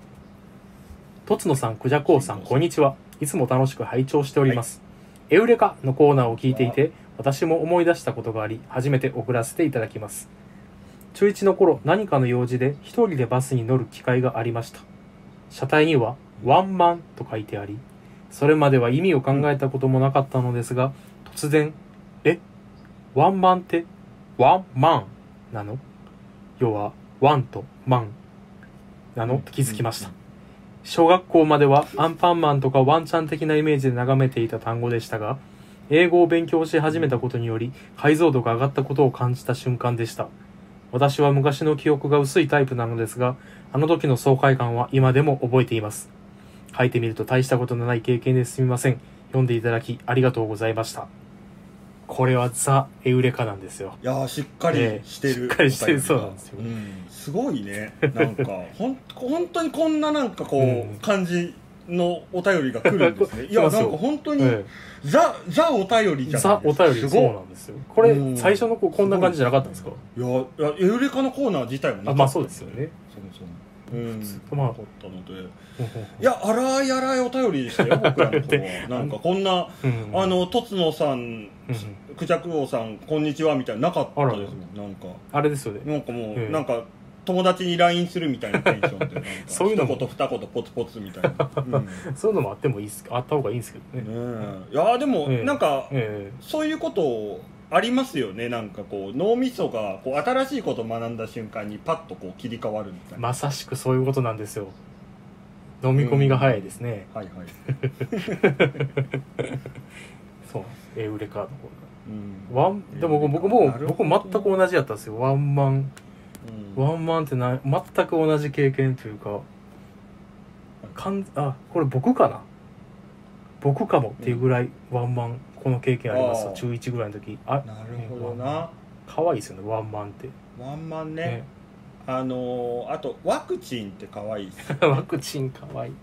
とつのさん、くじゃこうさん、こんにちは。いつも楽しく拝聴しております。エウレカのコーナーを聞いていて、私も思い出したことがあり、初めて送らせていただきます。中1の頃、何かの用事で一人でバスに乗る機会がありました。車体には、ワンマンと書いてあり、それまでは意味を考えたこともなかったのですが、突然、え？ワンマンって、ワンマン？なの？要は、ワンとマン？なの？と気づきました。小学校まではアンパンマンとかワンちゃん的なイメージで眺めていた単語でしたが、英語を勉強し始めたことにより解像度が上がったことを感じた瞬間でした。私は昔の記憶が薄いタイプなのですが、あの時の爽快感は今でも覚えています。書いてみると大したことのない経験ですみません。読んでいただきありがとうございました。これはザ・エウレカなんですよ。いやーしっかりしてる、ええしっかりしてるそうなんですようん、すごいねなんかほん本当にこんななんかこう、うん感じのお便りが来るんですね。いやなんか本当に、えザザお便りじえゃなザ・お便りすごいそうなんですよ。これうん。最初の子こんな感じじゃなかったんですか？いやいやエウレカのコーナー自体もなかった。あまあそうですよね。そうそう。うん。まあなかったのでいや荒い荒いお便りでしたよ 僕らの頃は。なんかこんなうん。あ、のとつのさんうん。クジャク王さんこんにちはみたいななかったですもん。なんか。あれですよね。なんかもう、ええ。なんか友達に LINE するみたいなテンションで そういうのも。一言二言ポツポツみたいな、うん。そういうのもあってもいいっす。あった方がいいんですけどね。ねえ。いやでも、ええ。なんかえそういうことありますよね。なんかこう脳みそがこう新しいことを学んだ瞬間にパッとこう切り替わるみたいな、えまさしくそういうことなんですよ。飲み込みが早いですね。はいはい、そう。エウレカード。うん。ワン、でも僕も僕も全く同じやったんですよ。ワンマン。うんワンマンってな全く同じ経験というか、かんあ、これ僕かな？僕かもっていうぐらいワンマン、この経験ありますあー中1ぐらいの時。あ、なるほどな。可愛いですよね、ワンマンって。ワンマンね。ね。あのーあとワクチンって可愛いっす ワクチン可愛い。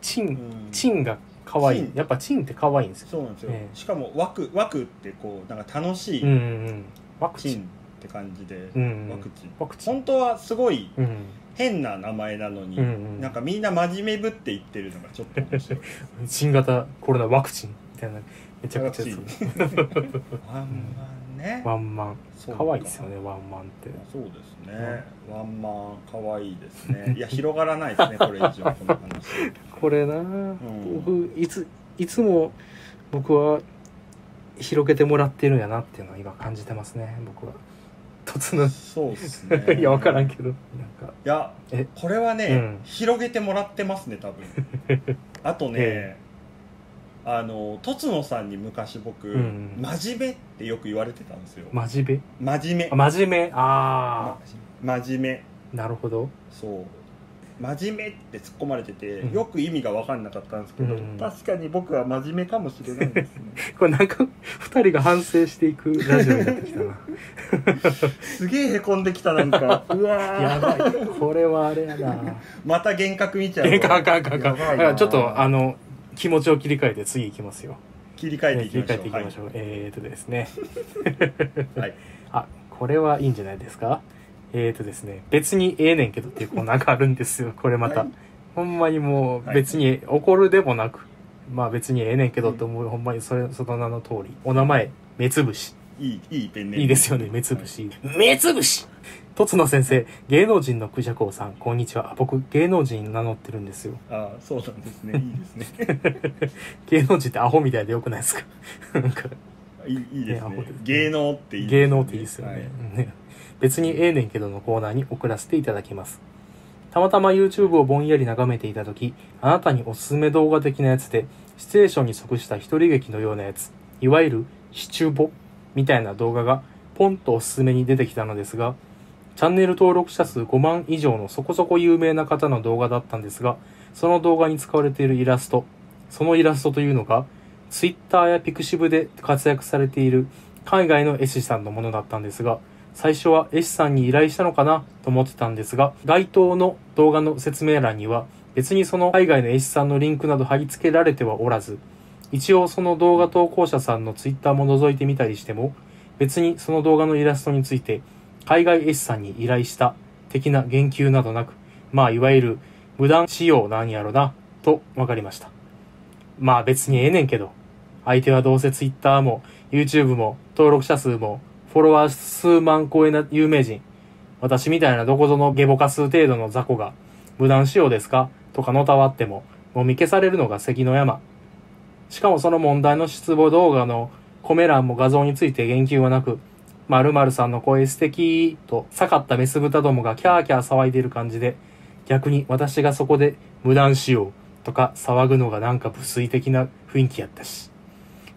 チン、うん。チンが可愛。い。やっぱチンって可愛いんですよ。そうなんですよ、ええしかもワクワクってこうなんか楽しい。うんうんうん。ワクチンっ。て感じで、うんうんワクチンワクチン。本当はすごいうん。変な名前なのに、うんうんなんかみんな真面目ぶって言ってるのがちょっと面白い 新型コロナワクチンみたいな。めちゃくちゃそうワク ワンマンねワンマン。そう可愛いですよね、ワンマンって。そうですね、ワンマン可愛いですね いや広がらないですねこれ以上この話これな、僕いついつも僕は広げてもらってるんやなっていうのは今感じてますね僕は突然そうですね。いや分からんけど。なんかいやえ？これはね、うん。広げてもらってますね多分。あとね、えあのとつのさんに昔僕、うん真面目ってよく言われてたんですよ。真面目？真面目。あ真面目。あま真面目。あなるほど。そう真面目って突っ込まれてて、うん。よく意味が分かんなかったんですけど、うん。確かに僕は真面目かもしれないですね。これなんか二人が反省していくラジオになってきたな。すげえへこんできたなんか。うわー。やばい。これはあれやな。また幻覚見ちゃうえかんかんかんちょっとあの気持ちを切り替えて次行きますよ。切り替えていき切り替えましょうていきましょう、えーとですね。はい、はい。あこれはいいんじゃないですか？えーとですね別にええねんけどっていうコーナーがあるんですよ。これまた、はい。ほんまにもう別に怒るでもなく、まあ別にええねんけどと思う、ほんまにそれその名の通り。お名前目つぶし。いいいいペンネーム。いいですよね目つぶし。目つぶし。とつの先生芸能人のクジャコウさんこんにちは。僕芸能人名乗ってるんですよ。ああそうなんですね。いいですね。芸能人ってアホみたいでよくないですか？なんか。いいいいですね。芸能っていいね。芸能っていいですよね,、はい。ね別にええねんけどのコーナーに送らせていただきます。たまたま YouTube をぼんやり眺めていた時あなたにおすすめ動画的なやつでシチュエーションに即した一人劇のようなやついわゆるシチュボみたいな動画がポンとおすすめに出てきたのですがチャンネル登録者数5万以上のそこそこ有名な方の動画だったんですがその動画に使われているイラストそのイラストというのが Twitter や Pixiv で活躍されている海外の絵師さんのものだったんですが最初は絵師さんに依頼したのかなと思ってたんですが、該当の動画の説明欄には、別にその海外の絵師さんのリンクなど貼り付けられてはおらず、一応その動画投稿者さんのツイッターも覗いてみたりしても、別にその動画のイラストについて海外絵師さんに依頼した的な言及などなく、まあいわゆる無断使用なんやろな、と分かりました。まあ別にええねんけど、相手はどうせツイッターも YouTube も登録者数もフォロワー数万超えな有名人、私みたいなどこぞのゲボ化数程度の雑魚が無断使用ですか？とかのたわっても、もみ消されるのが関の山。しかもその問題の出母動画のコメ欄も画像について言及はなく、〇〇さんの声素敵と、盛ったメス豚どもがキャーキャー騒いでいる感じで、逆に私がそこで無断使用とか騒ぐのがなんか無粋的な雰囲気やったし。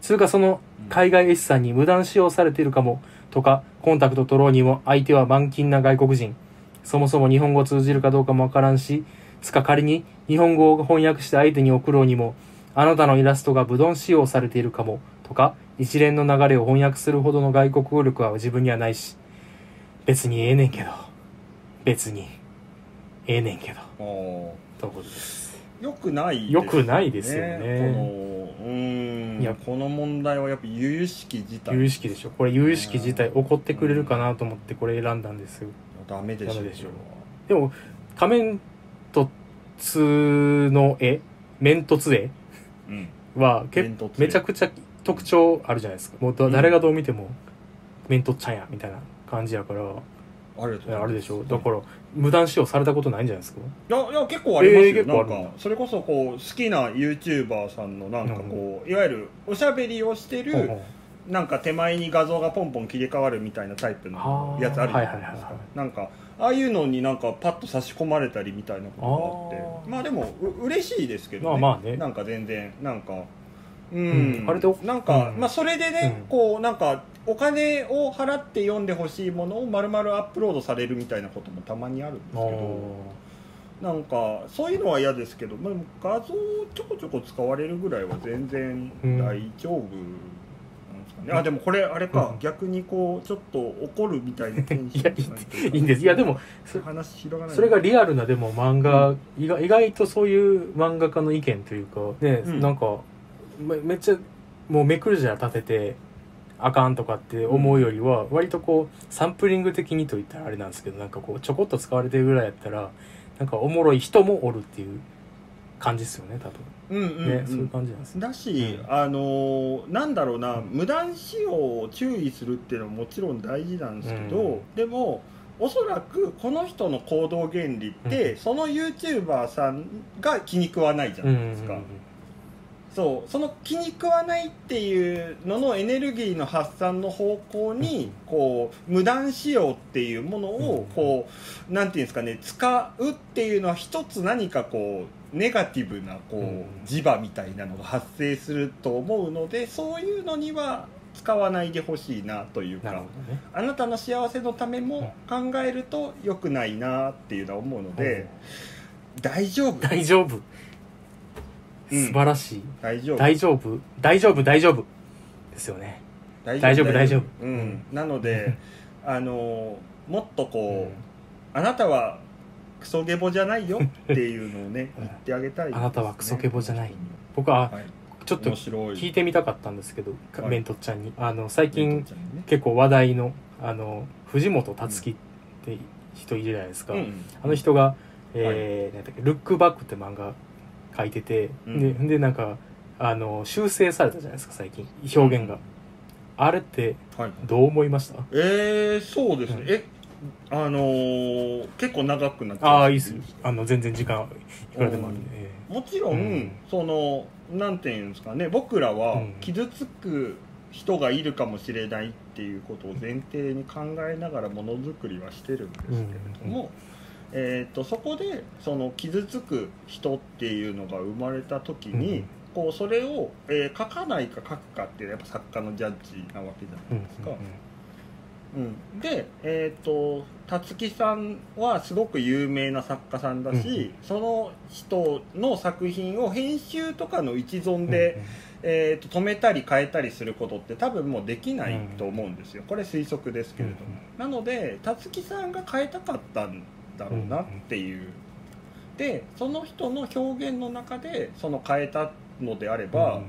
つうかその海外絵師さんに無断使用されているかもとか、コンタクト取ろうにも相手は満勤な外国人。そもそも日本語通じるかどうかもわからんし、つか仮に日本語を翻訳して相手に送ろうにも、あなたのイラストが無断使用されているかもとか、一連の流れを翻訳するほどの外国語力は自分にはないし、別にええねんけど、別に、ええねんけど、ということです。よくないですよくないですよね。このうーん。いや。この問題はやっぱ由々しき事態。有意識でしょ。これ有意識自体起こってくれるかなと思ってこれ選んだんですよ。ダメでしょでしょでも、仮面凸の絵、面凸絵うん。はけめちゃくちゃ特徴あるじゃないですか。もう誰がどう見ても、面凸ちゃんや、みたいな感じやから、あるあれでしょ。だから、無断使用されたことないんじゃないですか？いやいや結構ありますよ、えー結構あるなんかそれこそこう好きな YouTuber さんのなんかこう、いわゆるおしゃべりをしてる、ほうほう。なんか手前に画像がポンポン切り替わるみたいなタイプのやつあるじゃないですはいはいはいかはなんかああいうのになんかパッと差し込まれたりみたいなことがあって。まあでもう嬉しいですけどね,、まあまあね。なんか全然なんかうん、うんあれでなんか、うん。まあそれでね、うん。こうなんかお金を払って読んでほしいものを丸々アップロードされるみたいなこともたまにあるんですけあどなんかそういうのは嫌ですけど、まあ、画像ちょこちょこ使われるぐらいは全然大丈夫なんですかね、うん。あでもこれあれか、うん。逆にこうちょっと怒るみたいなテンシいいいいんです。いや、でも、そ話広がらない。それがリアルなでも漫画、意外意外とそういう漫画家の意見というかね、うん。なんかめめっちゃもうめくるじゃ立ててあかんとかって思うよりは、割とこうサンプリング的にと言ったらあれなんですけどなんかこうちょこっと使われてるぐらいやったらなんかおもろい人もおるっていう感じですよね多うんうん、分ね、うん。そういう感じなんですねだし、うん。あのーなんだろうな、無断使用を注意するっていうのはもちろん大事なんですけど、うん。でもおそらくこの人の行動原理って、うん。その YouTuber さんが気に食わないじゃないですか、そうその気に食わないっていうののエネルギーの発散の方向にこう無断使用っていうものをうん。こうなんていうんですかね使うっていうのは一つ何かこうネガティブなこう磁場みたいなのが発生すると思うのでそういうのには使わないでほしいなというかね。あなたの幸せのためも考えると良くないなっていうのは思うので大丈夫。大丈夫。うん素晴らしい、大丈夫。大丈夫。大丈夫大丈夫。ですよね。大大丈夫大丈夫。うん。うん。なので あのもっとこう、あなたはクソゲボじゃないよっていうのをね うん。言ってあげたいあなたはクソゲボじゃない。僕ははい、ちょっと聞いてみたかったんですけど、はい。メントちゃんに。あの最近結構話題のあの藤本達樹って人いるじゃないですか、うんあの人が、えーなんだっけ「ルックバック」って漫画書いてて、うん。ででなんかあの修正されたじゃないですか最近。表現が、あれってはい。どう思いました？えー、そうですね、うん。えあのー結構長くなってああいいっす。よあの全然時間いくらでもあるんで、えもちろん、うん。そのなんていうんですかね。僕らはうん。傷つく人がいるかもしれないっていうことを前提に考えながらものづくりはしてるんですけれども、えー、とそこでその傷つく人っていうのが生まれた時に、うんこうそれを、えー書かないか書くかっていうのはやっぱ作家のジャッジなわけじゃうんないですか。うん、で、えー、と辰木さんはすごく有名な作家さんだし、その人の作品を編集とかの一存で、えー、と止めたり変えたりすることって多分もうできないと思うんですよ。これ推測ですけれども、なので辰木さんが変えたかったんだろうなっていう。でその人の表現の中でその変えたのであれば、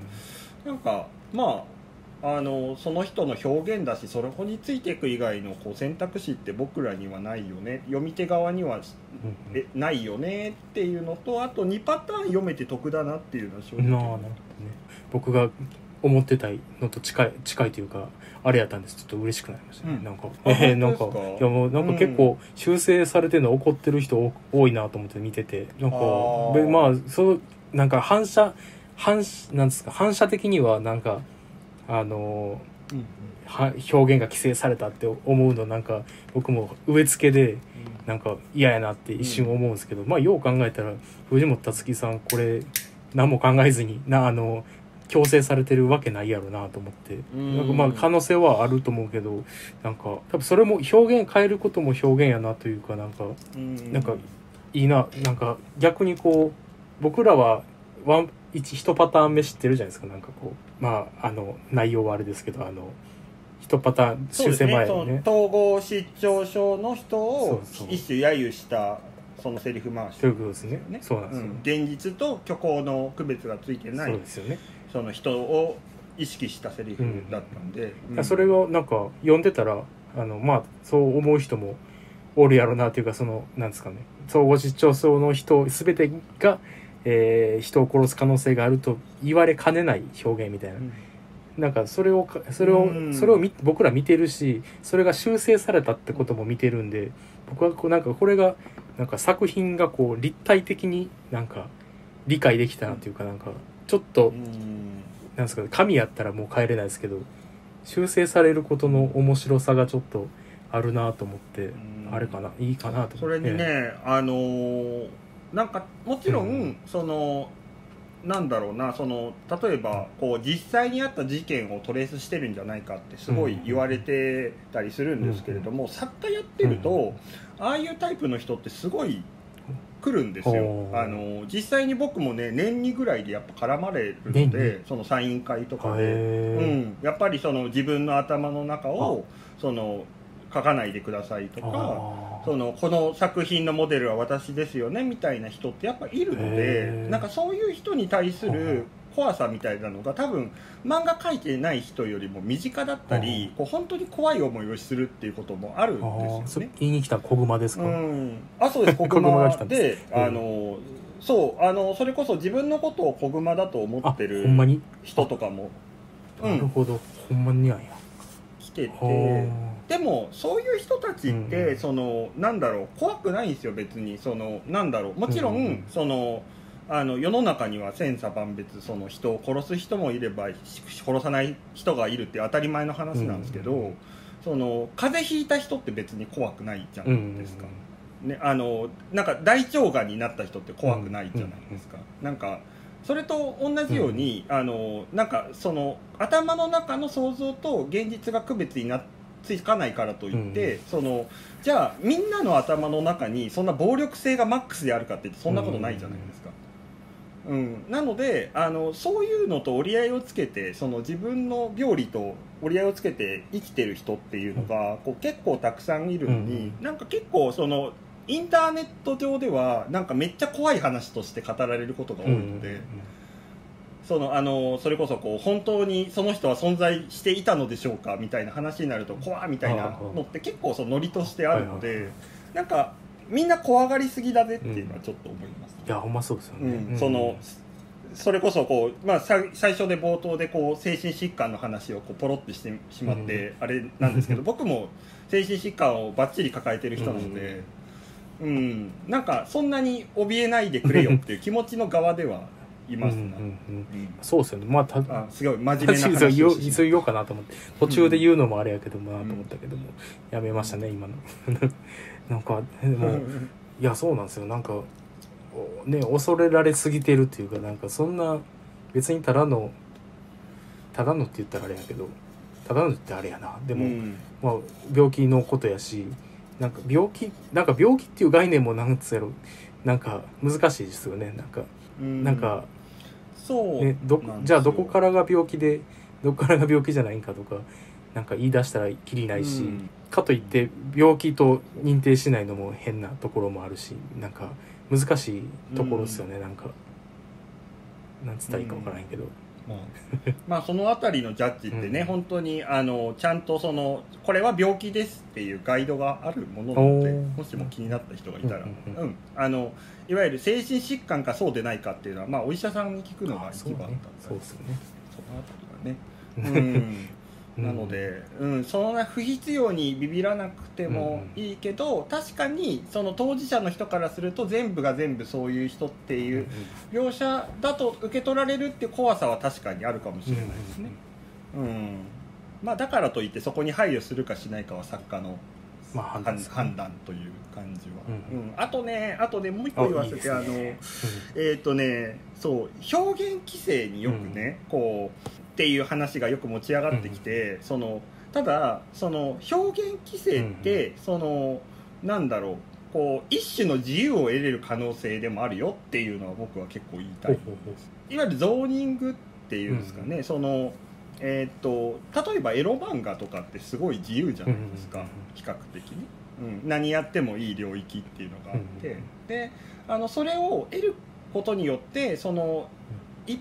なんかまああのその人の表現だしそれこについていく以外のこう選択肢って僕らにはないよね。読み手側にはうんえないよねっていうのとあと2パターン読めて得だなっていうのは正直。ね。僕が思ってたのと近い近いというかあれやったんです。ちょっと嬉しくなりましたね、うん。なんかあえー、なんかいやもうなんか結構修正されてるの怒ってる人多多いなと思って見ててなんかまあそのなんか反射反射なんですか反射的にはなんかあのうんは表現が規制されたって思うのなんか僕も植え付けでなんか嫌やなって一瞬思うんですけど、まあよう考えたら藤本達樹さんこれ何も考えずになあの強制されてるわけないやろなと思って、うん。なんかまあ可能性はあると思うけどなんか多分それも表現変えることも表現やなというかなんかうん。なんかいいな。なんか逆にこう僕らはワン一一パターン目知ってるじゃないですか。なんかこうまああの内容はあれですけどあの一パターン修正前ね。ね。統合失調症の人を一種揶揄したそのセリフ回し。ということですね。ね。そうなんですよ、うん。現実と虚構の区別がついてなそういですよねその人を意識したセリフだったんで、うん。それをなんか読んでたらあのまあそう思う人もおるやろなっていうかそのなんですかね。総合失調症の人全てが、えー人を殺す可能性があると言われかねない表現みたいな、うん。なんかそれをかそれを、うん。それを見僕ら見てるしそれが修正されたってことも見てるんで僕はこうなんかこれがなんか作品がこう立体的になんか理解できたなっていうかなんかちょっとうん。なんですかね神やったらもう帰れないですけど修正されることの面白さがちょっとあるなと思って、ん。あれかないいかなとそ思って。れにね、あのーなんかもちろん、うんそのなんだろうなその例えばこう実際にあった事件をトレースしてるんじゃないかってすごい言われてたりするんですけれども、作家やってると、ああいうタイプの人ってすごい来るんですよ。あの実際に僕もね年にぐらいでやっぱ絡まれるの年でそのサイン会とかで。うへん、やっぱりその自分の頭の中をその書かないでくださいとーかあそのこの作品のモデルは私ですよねみたいな人ってやっぱいるのでなんかそういう人に対する怖さみたいなのが多分漫画描いてない人よりも身近だったりこう本当に怖い思いをするっていうこともあるんですよね。言いに来た小熊ですか、うん、あそうです。小小熊です。であのそうあのそれこそ自分のことを小熊だと思あってる人とかも。うんなるほど、ほんまになんや。来てて。はでもそういう人たちって、うん。うんそのなんだろう。怖くないんですよ別に。そのなんだろう。もちろんうん。そのあの世の中には千差万別その人を殺す人もいればし殺さない人がいるって当たり前の話なんですけど、うん。うんその風邪ひいた人って別に怖くないじゃうんないですか、ね、あのなんか大腸がんになった人って怖くないじゃないですか、なんかそれと同じように、あのなんかその頭の中の想像と現実が区別になつかないからといって、そのじゃあみんなの頭の中にそんな暴力性がマックスであるかって言ってそんなことないじゃないですか。うん、なのであのそういうのと折り合いをつけてその自分の病理と折り合いをつけて生きてる人っていうのが、こう結構たくさんいるのに、なんか結構そのインターネット上ではなんかめっちゃ怖い話として語られることが多いので、そのあのそれこそこう本当にその人は存在していたのでしょうかみたいな話になると怖みたいなのって結構そのノリとしてあるのでなんかみんな怖がりすぎだぜっていうのはちょっと思います。いやほんまそうですよね、うん、そのそれこそこう、まあ、さ最初で冒頭でこう精神疾患の話をこうポロってしてしまって、あれなんですけど僕も精神疾患をばっちり抱えてる人なので、うん。なんかそんなに怯えないでくれよっていう気持ちの側ではいますな、うんうんうんうん。そうですよね。まあたあすごい真面目な私話をしてしま言おうかなと思って。途中で言うのもあれやけどもなと思ったけども、やめましたね今のなんかでうもいやそうなんですよ。なんかおね恐れられすぎてるっていうかなんかそんな別にただのただのって言ったらあれやけどただのってあれやな。でも、うん。まあ、病気のことやしなんか病気なんか病気っていう概念もなんつうやろ。なんか難しいですよね。なんか、うん。なんかそうねどじゃあどこからが病気でどこからが病気じゃないんかとかなんか言い出したらきりないし、うんかといって病気と認定しないのも変なところもあるしなんか難しいところですよね、なんかなんつったらいいか分からへんけど、まあ、まあそのあたりのジャッジってね、うん。本当にあのちゃんとそのこれは病気ですっていうガイドがあるものなのでもしも気になった人がいたら、ううんんうん。あのいわゆる精神疾患かそうでないかっていうのは、まあ、お医者さんに聞くのがあ一番だったそうね。そうですよね、そのあたりがね。うん なので、うん、そんな不必要にビビらなくてもいいけど、確かにその当事者の人からすると全部が全部そういう人ってうんいう描写だと受け取られるっていう怖さは確かにあるかもしれないですね。うんまあ、だからといってそこに配慮するかしないかは作家のまあ判断ね。判断という感じは、ううん。あとねあとねもう一個言わせてあね。のえっ、とねそう表現規制によくね、こうっていう話がよく持ち上がってきて、そのただその表現規制って、そのなんだろうこう一種の自由を得れる可能性でもあるよっていうのは僕は結構言いたい。いわゆるゾーニングっていうんですかね、そのえーっと例えばエロ漫画とかってすごい自由じゃないですか、うんうんうん比較的に、うん、何やってもいい領域っていうのがあって、うんうんであのそれを得ることによってその一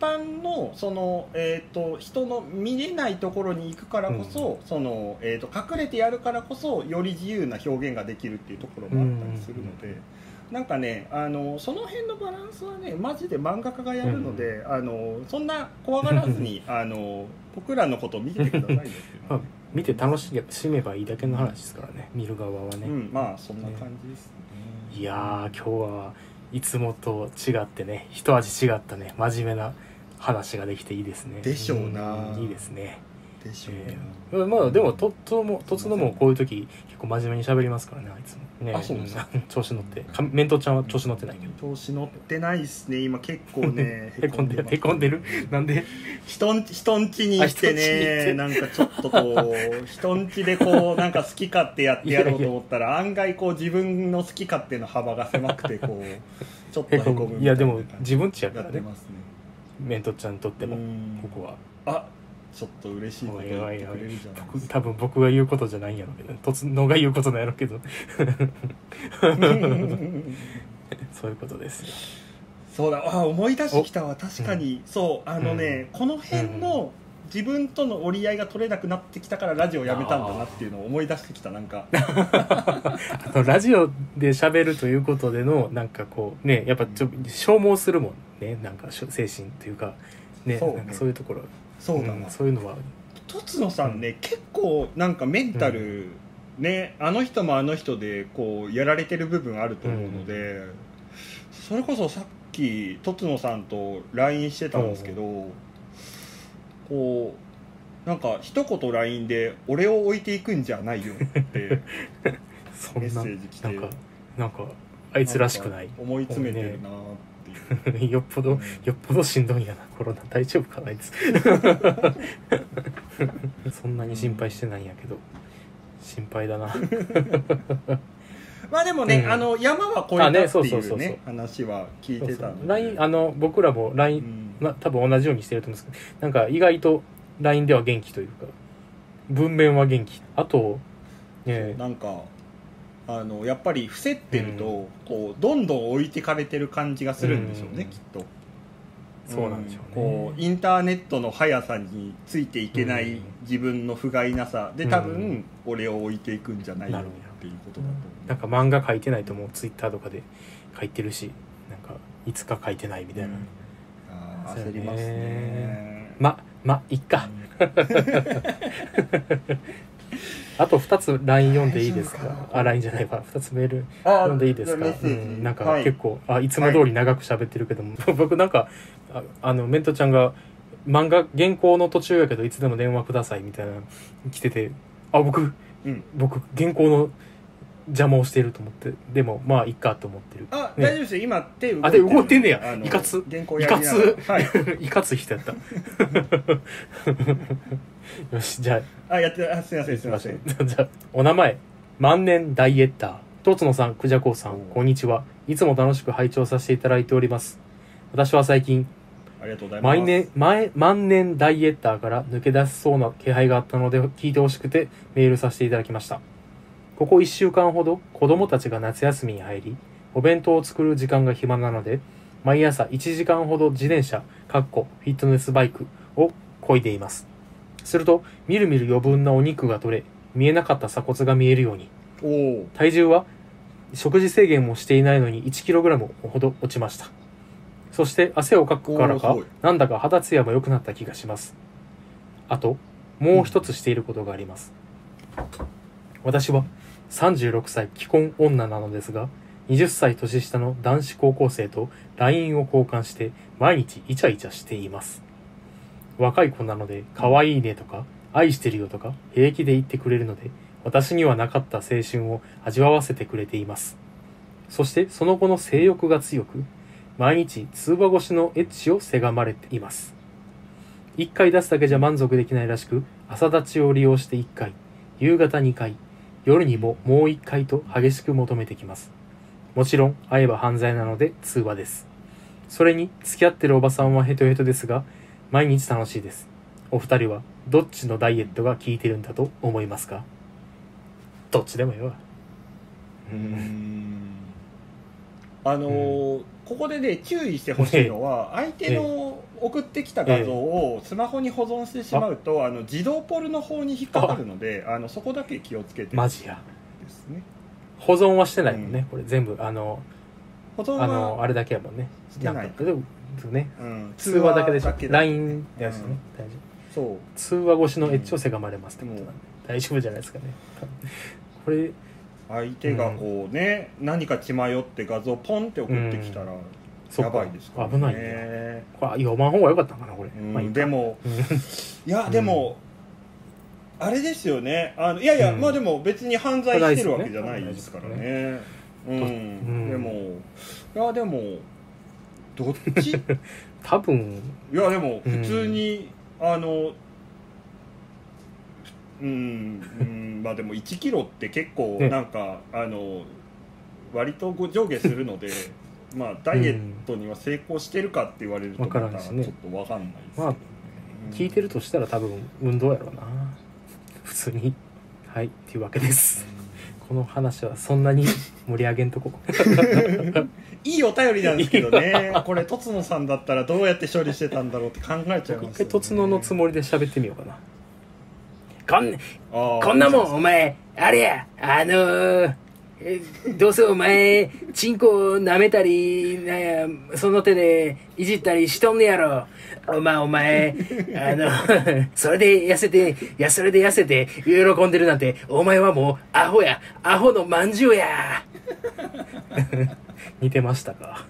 般のその、えー、と人の見れないところに行くからこそ、そのえー、と隠れてやるからこそより自由な表現ができるっていうところもあったりするので。なんかねあのその辺のバランスはねマジで漫画家がやるので、あのそんな怖がらずに あの僕らのことを見ててくださいよっていう。のはね、見て楽しめばいいだけの話ですからね見る側はね、うんまあそんな感じですね。いやー今日はいつもと違ってね一味違ったね真面目な話ができていいですね。でしょうな。んいいですね。でしょうね、えーまあでもとともとつのもこういう時結構真面目に喋りますからねあいつも。ねあそうですか。ん調子乗って。かメントちゃんは調子乗ってないけど。調子乗ってないっすね今。結構ね へこんでへこんでる？なんで？人ん人んちに行ってねなんかちょっとこう 人んちでこうなんか好き勝手やってやろうと思ったら案外こう自分の好き勝手の幅が狭くてこうちょっとへへここむみたいなむ。いやでも自分ちやからね。やってますねメントちゃんにとってもうん。ここは。あちょっと嬉しいこと言ってくれるじゃない僕多分僕が言うことじゃないんやろ。うけどとつのが言うことなんやろうけど。そういうことですよ。そうだ。あ思い出してきたわ。確かに、そう。あのね、この辺の自分との折り合いが取れなくなってきたからラジオやめたんだなっていうのを思い出してきたなんか。あのラジオで喋るということでのなんかこうねやっぱちょ消耗するもんねなんか精神というかねそうね。なんかそういうところ。そうだな、んそういうのは。とつのさんね、結構なんかメンタル、ねあの人もあの人でこうやられてる部分あると思うので、それこそさっきとつのさんと LINE してたんですけど、こうなんか一言 LINE で「俺を置いていくんじゃないよ」って そメッセんなージ来て。なんかなんかあいつらしくない。思い詰めてるなって よっぽど、うん。よっぽどしんどいんやな。コロナ大丈夫かなあいつ。そんなに心配してないんやけど。心配だな。まあでもね、うん。あの山は越えたあねっていそうそうそうそう。うね話は聞いてたので。LINE あの僕らも LINE、うん。まあ、多分同じようにしてると思うんですけどなんか意外と LINE では元気というか文面は元気。あとねなんかあのやっぱり伏せってると、こうどんどん置いてかれてる感じがするんでしょうね、うん。きっと。そうなんでしょうね。こうインターネットの速さについていけないうん。自分の不甲斐なさで多分、うん俺を置いていくんじゃないよなるほど。っていうことだと思う。なんか漫画書いてないともう Twitter とかで書いてるしなんかいつか書いてないみたいな、うん。あ焦りますね。ままいっか あと2つ LINE 読んでいいですか？あ LINE じゃないわ。2つメールあ読んでいいですか、うん、なんかはい。結構、あいつも通り長く喋ってるけども、僕なんかああのメントちゃんが漫画原稿の途中やけどいつでも電話くださいみたいな来ててあ僕うん。僕原稿の邪魔をしていると思ってでもまあいっかと思ってる。あ、ね。大丈夫ですよ。今手動いあ手動いてんねや。あのいかつ。原稿やりながらいかはい。いかつい人やった。よしじゃあ。あやってあすいませんすいません。じゃあ、お名前、万年ダイエッター。とつのさん、くじゃこうさん、こんにちは。いつも楽しく拝聴させていただいております。私は最近、ありがとうございます。毎年、前、万年ダイエッターから抜け出せそうな気配があったので聞いてほしくてメールさせていただきました。ここ1週間ほど子供たちが夏休みに入り、お弁当を作る時間が暇なので、毎朝1時間ほど自転車、かっこフィットネスバイクを漕いでいます。すると、みるみる余分なお肉が取れ、見えなかった鎖骨が見えるように、体重は食事制限もしていないのに 1kg ほど落ちました。そして汗をかくからかなんだか肌ツヤも良くなった気がします。あともう一つしていることがあります、私は36歳既婚女なのですが20歳年下の男子高校生と LINE を交換して毎日イチャイチャしています若い子なので可愛いねとか愛してるよとか平気で言ってくれるので私にはなかった青春を味わわせてくれています。そしてその後の性欲が強く、毎日通話越しのエッチをせがまれています。1回出すだけじゃ満足できないらしく、朝立ちを利用して1回、夕方2回、夜にももう1回と激しく求めてきます。もちろん会えば犯罪なので通話です。それに付き合ってるおばさんはヘトヘトですが、毎日楽しいです。お二人はどっちのダイエットが効いてるんだと思いますか？どっちでもいいわ。うーんあのーここでね注意してほしいのは 相手の送ってきた画像をスマホに保存してしまうとあの自動ポルの方に引っかかるのであ。のそこだけ気をつけて。マジや。ですね。保存はしてないもんね、これ全部あの保存あのはあれだけやもんね。してない。でもねうん。通話だけでしょ。だ LINE やつね、うん。大丈そう。夫通話越しのエッジをせがまれますってことなん。で、大丈夫じゃないですかね。これ相手がこうね、何か血迷って画像ポンって送ってきたらやばいですからね。危ないね。これ読まん方が良かったのかなこれ、うんまあでもうん。いやでも、あれですよね。あのいやいや、うん。まあでも別に犯罪してるわけじゃないですからね。うん、うん。でもいやでもどっち？い 多分。やでも普通に、あのうん、うん、まあでも1キロって結構ね。なんか、あの割とご上下するのでまあダイエットには成功してるかって言われるとまたちょっとわかんないですけどまあね聞いてるとしたら多分運動やろうな。普通に。はい。っていうわけです。この話はそんなに盛り上げんとこ。いいお便りなんですけどね。これとつのさんだったらどうやって処理してたんだろうって考えちゃい一ますよ、ね、回とつののつもりで喋ってみようかな。こんこんなもん、お前、あれや、あのー、えどうせお前、チンコ舐めたり、なんや、その手でいじったりしとんねやろ。お前、お前、あの、それで痩せて、いや、それで痩せて、喜んでるなんて、お前はもう、アホや、アホのまんじゅうや。似てましたか？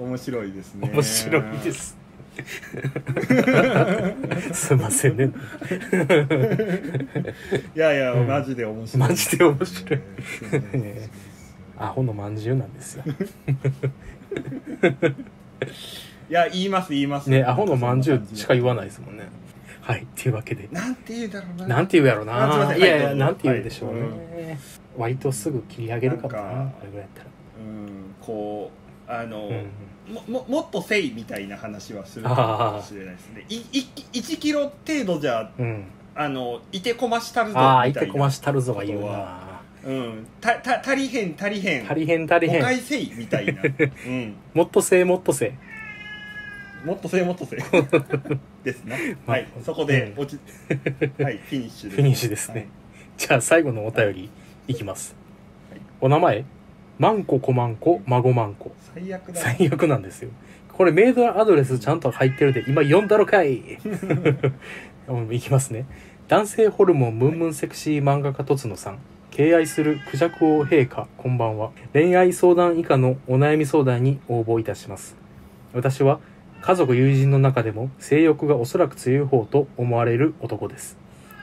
面白いですね面白いです すいませんね。いやいや、うん。マジで面白い。マジで面白い。ねアホのまんじゅうなんですよ。いや言います言います。ねアホのまんじゅうしか言わないですもんね。はいっていうわけで。なんて言うんだろうな。なんて言うやろうあすいません。ないやいやなんて言うでしょうね、はい。割とすぐ切り上げるかもななんかこれぐらいやったら。うんこうあの、うんもももっとせいみたいな話はするかもしれないですね。いい1キロ程度じゃうん。あのいてこましたるぞみああたいな。いてこましたるぞは言うなうん、たた足りへん足りへん。足りへん足りへん。誤解せいみたいな、うん、もっとせえもっとせえもっとせいもっとせい。ですね。まあはい。そこでうん。落ち、はいフィニッシュです。フィニッシュですね。じゃあ最後のお便りいきます。お名前マンココマンコマゴマンコ最悪だな最悪なんですよ。これメールアドレスちゃんと入ってるで今読んだろかい。うんいきますね。男性ホルモンムンムンセクシー漫画家とつのさん。敬愛するクジャク王陛下こんばんは。恋愛相談以下のお悩み相談に応募いたします。私は家族友人の中でも性欲がおそらく強い方と思われる男です。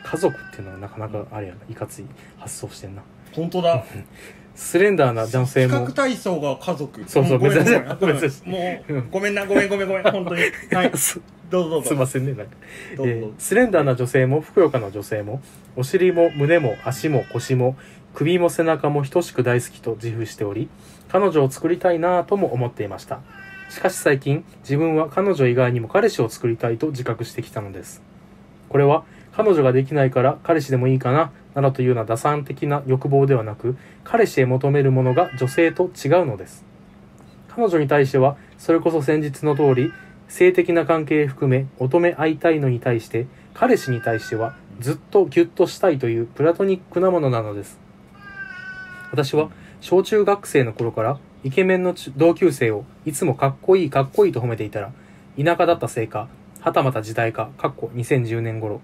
家族っていうのはなかなかあれやないかつい発想してんな。本当だ スレンダーな男性も。比較体操が家族。そうそうもごめん珍しいごめん。珍しいもうごめんなごめんごめんごめん。本当に。はい。すどうぞどうぞ。すいませんねなんか。どうぞ。えースレンダーな女性もふくよかな女性もお尻も胸も足も腰も首も背中も等しく大好きと自負しており彼女を作りたいなぁとも思っていました。しかし最近自分は彼女以外にも彼氏を作りたいと自覚してきたのです。これは彼女ができないから彼氏でもいいかななどというような打算的な欲望ではなく彼氏へ求めるものが女性と違うのです。彼女に対してはそれこそ先日の通り性的な関係含め乙女会いたいのに対して彼氏に対してはずっとギュッとしたいというプラトニックなものなのです。私は小中学生の頃からイケメンの同級生をいつもかっこいいかっこいいと褒めていたら田舎だったせいかはたまた時代かかっこ2010年頃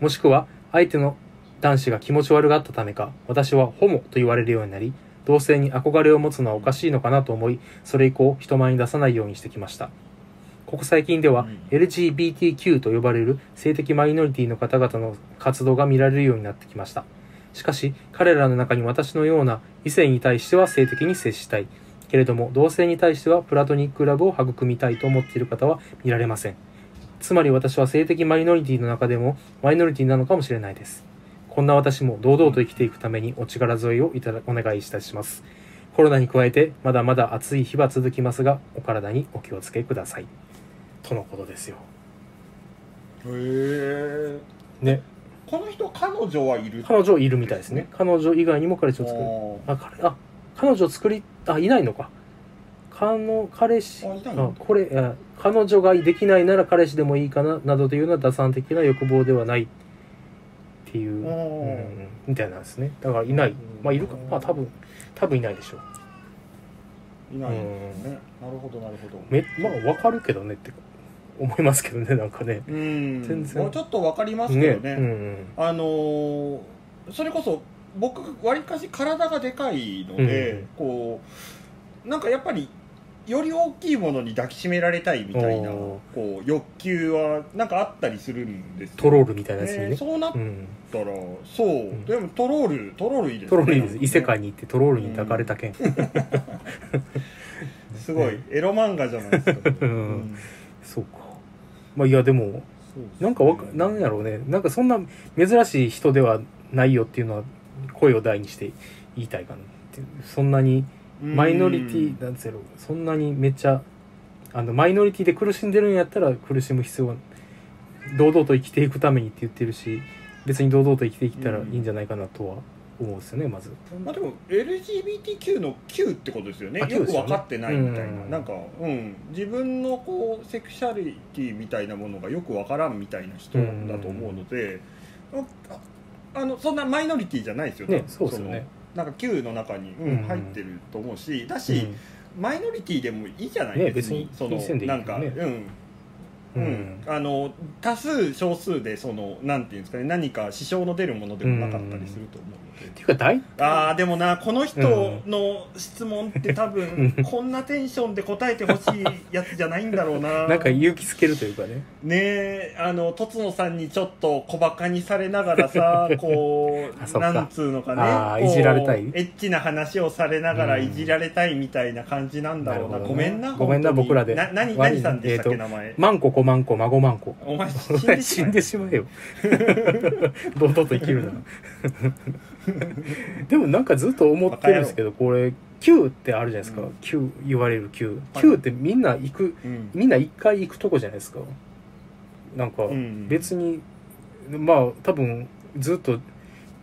もしくは相手の男子が気持ち悪がったためか私はホモと言われるようになり同性に憧れを持つのはおかしいのかなと思いそれ以降人前に出さないようにしてきました。ここ最近ではうん。LGBTQ と呼ばれる性的マイノリティの方々の活動が見られるようになってきました。しかし彼らの中に私のような異性に対しては性的に接したいけれども同性に対してはプラトニックラブを育みたいと思っている方は見られませんつまり私は性的マイノリティの中でもマイノリティなのかもしれないです。こんな私も堂々と生きていくためにお力添えをいただお願いいたします。コロナに加えてまだまだ暑い日は続きますがお体にお気をつけください。とのことですよ。へえね。この人彼女はいる？彼女いるみたいですね。彼女以外にも彼氏を作る。ああ彼あ彼女作りあいないのか彼の彼氏あこれあ彼女ができないなら彼氏でもいいかななどというような打算的な欲望ではないっていう、ー。うん、みたいなんですね。だからいない。まあいるか。まあ多分多分いないでしょう。いないんですね。なるほどなるほど。めまあわかるけどねって思いますけどね なんかね。うん。全然。まあちょっとわかりますけどね。うんあのーそれこそ僕わりかし体がでかいので、うん。こうなんかやっぱりより大きいものに抱きしめられたいみたいなおこう欲求はなんかあったりするんですよ。トロールみたいなやつにねねそうなっうん、たら、そう、ん。でもトロールトロールいいですトロールいいです。異世界に行ってトロールに抱かれた件、すごい。エロ漫画じゃないですか、うん。そうか。まあいやでもなんかわかなんやろうね。なんかそんな珍しい人ではないよっていうのは声を大にして言いたいかなっていう。そんなにマイノリティなんつうやろそんなにめっちゃあのマイノリティで苦しんでるんやったら苦しむ必要は堂々と生きていくためにって言ってるし別に堂々と生きていったらいいんじゃないかなとは思うんですよねまず。まあでも LGBTQ の Q ってことですよね。あ Q よく分かってないみたいな、うん。なんか、うん、自分のこうセクシャリティみたいなものがよく分からんみたいな人だと思うので、ああのそんなマイノリティじゃないですよね。そうですよねなんか Q の中に、入ってると思うしだし、うん。マイノリティでもいいじゃない、ね別に。そのなんか、うんううん。ん、あの多数少数でそのなんていうんですかね何か支障の出るものでもなかったりすると思うので、っていうか大ああでもなこの人の質問って多分 こんなテンションで答えてほしいやつじゃないんだろうな。なんか勇気つけるというかね。ねえあのとつのさんにちょっと小バカにされながらさ こうなんつうのかねいじられたい。エッチな話をされながらうん。いじられたいみたいな感じなんだろうな。なるほどね。ごめんなごめんな僕らで。な何何さんでしたっけ、えーと名前。マンココマンコ孫マンコお前死んでし死んまえでしまえよ。堂々と生きるな。でもなんかずっと思ってるんですけどこれ Q ってあるじゃないですか、うん。Q 言われる Q、はい Q ってみんな行くうん。みんな一回行くとこじゃないですか。なんかうん。別に、まあ多分ずっと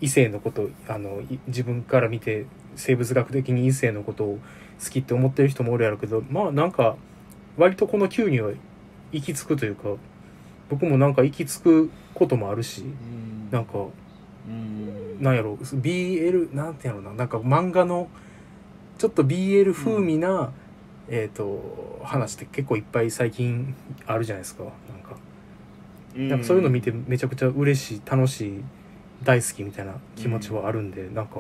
異性のことあのい自分から見て生物学的に異性のことを好きって思ってる人もおるやろうけどまあなんか割とこの Q には行き着くというか僕もなんか行き着くこともあるしうん。なんかうん。なんやろ BL なんてやろうななんか漫画のちょっと BL 風味な、えっ、と話って結構いっぱい最近あるじゃないですかなんか。なんかそういうの見てめちゃくちゃ嬉しい楽しい大好きみたいな気持ちはあるんで、なんか